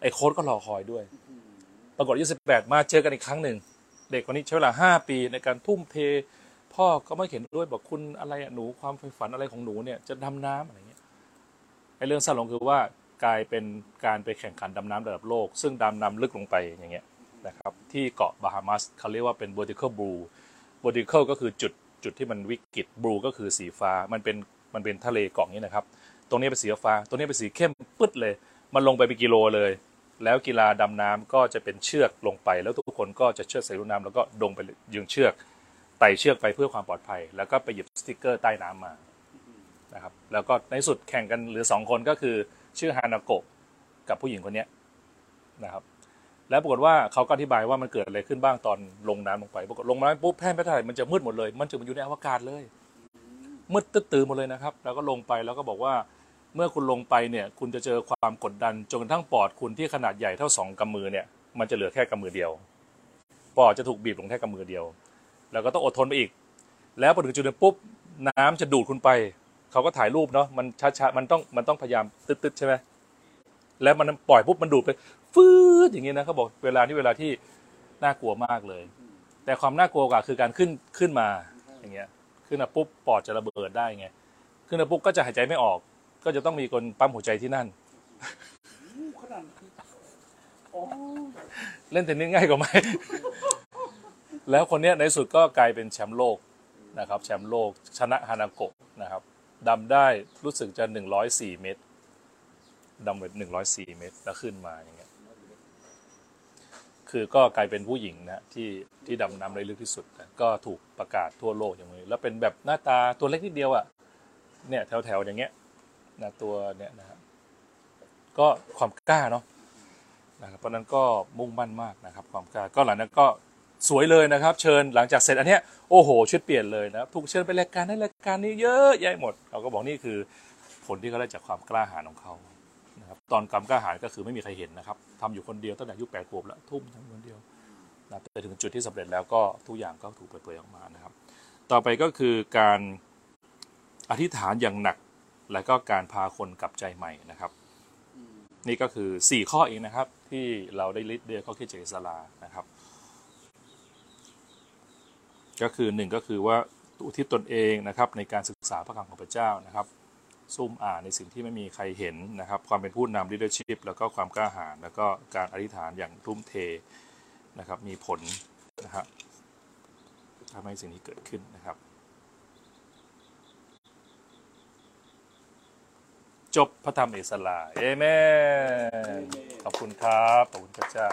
ไอ้โค้ดก็รอคอยด้วย ปรากฏอายุสิบแปดมาเจอกันอีกครั้งหนึ่งเด็กคนนี้ใช้เวลาห้าปีในการทุ่มเท พ่อก็ไม่เห็นด้วยบอกคุณอะไรอะหนูความใฝ่ฝันอะไรของหนูเนี่ยจะดำน้ำอะไรเงี้ยไอ้เรื่องสั้นลงคือว่ากลายเป็นการไปแข่งขันดำน้ำระดับโลก ซึ่งดำน้ำลึกลงไปอย่างเงี้ยนะครับที่เกาะบาฮามัสเขาเรียกว่าเป็น vertical blue vertical ก็คือจุดจุดที่มันวิกฤต blue ก็คือสีฟ้ามันเป็นมันเป็นทะเลเกาะนี้นะครับ ตรงนี้เป็นสีฟ้า ตรงนี้เป็นสีเข้มปึ๊ดเลย มันลงไปเป็นกิโลเลย แล้วกีฬาดำน้ำก็จะเป็นเชือกลงไป แล้วทุกคนก็จะเชือกใส่ลูกน้ำแล้วก็ดงไปยืงเชือก ไต่เชือกไปเพื่อความปลอดภัย แล้วก็ไปหยิบสติกเกอร์ใต้น้ำมานะครับแล้วก็ในสุดแข่งกันเหลือสองคนก็คือชื่อฮานาโกะกับผู้หญิงคนนี้นะครับ แล้วปรากฏว่าเขาก็อธิบายว่ามันเกิดอะไรขึ้นบ้างตอนลงน้ำลงไปปรากฏลงน้ำปุ๊บแพร่ไม่เท่าไหร่มันจะมืดหมดเลย มันจะมันอยู่ในอวกาศเลยมืดตึ๊ดตื่นหมดเลยนะครับ แล้วก็ลงไปแล้วก็บอกว่าเมื่อคุณลงไปเนี่ย คุณจะเจอความกดดันจนกระทั่งปอดคุณที่ขนาดใหญ่เท่าสองกำมือเนี่ยมันจะเหลือแค่กำมือเดียว ปอดจะถูกบีบลงแค่กำมือเดียว แล้วก็ต้องอดทนไปอีก แล้วพอถึงจุดหนึงปุ๊บน้ำจะดูดคุณไป เขาก็ถ่ายรูปเนาะมันช้าๆมันต้องมันต้องพยายามตึ๊ดๆใช่ไหมแล้วมันปล่อยปุ๊บมันดูดไปฟืดอย่างนี้นะเขาบอกเวลาที่เวลาที่น่ากลัวมากเลย แต่ความน่ากลัวกว่าคือการขึ้นขึ้นมาอย่างเงี้ยขึ้นมาปุ๊บปอดจะระเบิดได้ไงขึ้นมาปุ๊บก็จะหายใจไม่ออก ก็จะต้องมีคนปั๊มหัวใจที่นั่นอู้ขนาดโอ้เล่นเทนนิสง่ายกว่าไหม แล้วคนนี้ในสุดก็กลายเป็นแชมป์โลกนะครับแชมป์โลกชนะฮานาโกะนะครับดำได้รู้สึกจะ 104 เมตรดำไป104 เมตรแล้วขึ้นมาอย่างเงี้ยคือก็กลายเป็นผู้หญิงนะที่ที่ดำน้ำได้ลึกที่สุดนะก็ถูกประกาศทั่วโลกอย่างนี้แล้วเป็นแบบหน้าตาตัวเล็กนิดเดียวอะ่ะเนี่ยแถวๆอย่างเงี้ยนะตัวเนี่ยนะครับก็ความกล้าเนาะนะครับเพราะนั้นก็มุ่งมั่นมากนะครับ ความกล้าก็หลังนั้นก็ สวยเลยนะครับ เชิญหลังจากเสร็จอันเนี้ยโอ้โหชุดเปลี่ยนเลยนะถูกเชิญไปรายการนั้นรายการนี้เยอะแยะหมด เราก็บอกนี่คือผลที่เขาได้จากความกล้าหาญของเขานะครับตอนกำกล้าหาญก็คือไม่มีใครเห็นนะครับทำอยู่คนเดียวตั้งแต่อายุแปดขวบแล้วทุ่มทำอยู่คนเดียวนะแต่ถึงจุดที่สำเร็จแล้วก็ทุกอย่างก็ถูกเปิดเผยออกมานะครับ ต่อไปก็คือการอธิษฐานอย่างหนัก และก็การพาคนกลับใจใหม่นะครับนี่ก็คือ 4 ข้อเองนะครับที่เราได้ลิสต์เดียข้อคิดจากอิสลานะครับ ก็คือหนึ่งก็คือว่าอุทิศตนเองนะครับในการศึกษาพระคำของพระเจ้านะครับซุ่มอ่านในสิ่งที่ไม่มีใครเห็นนะครับ ความเป็นผู้นำ leadership แล้วก็ความกล้าหาญแล้วก็การอธิษฐานอย่างทุ่มเทนะครับ มีผลนะครับทำให้สิ่งนี้เกิดขึ้นนะครับ จบพระธรรมเอสลาเอเมนขอบคุณครับ ขอบคุณพระเจ้า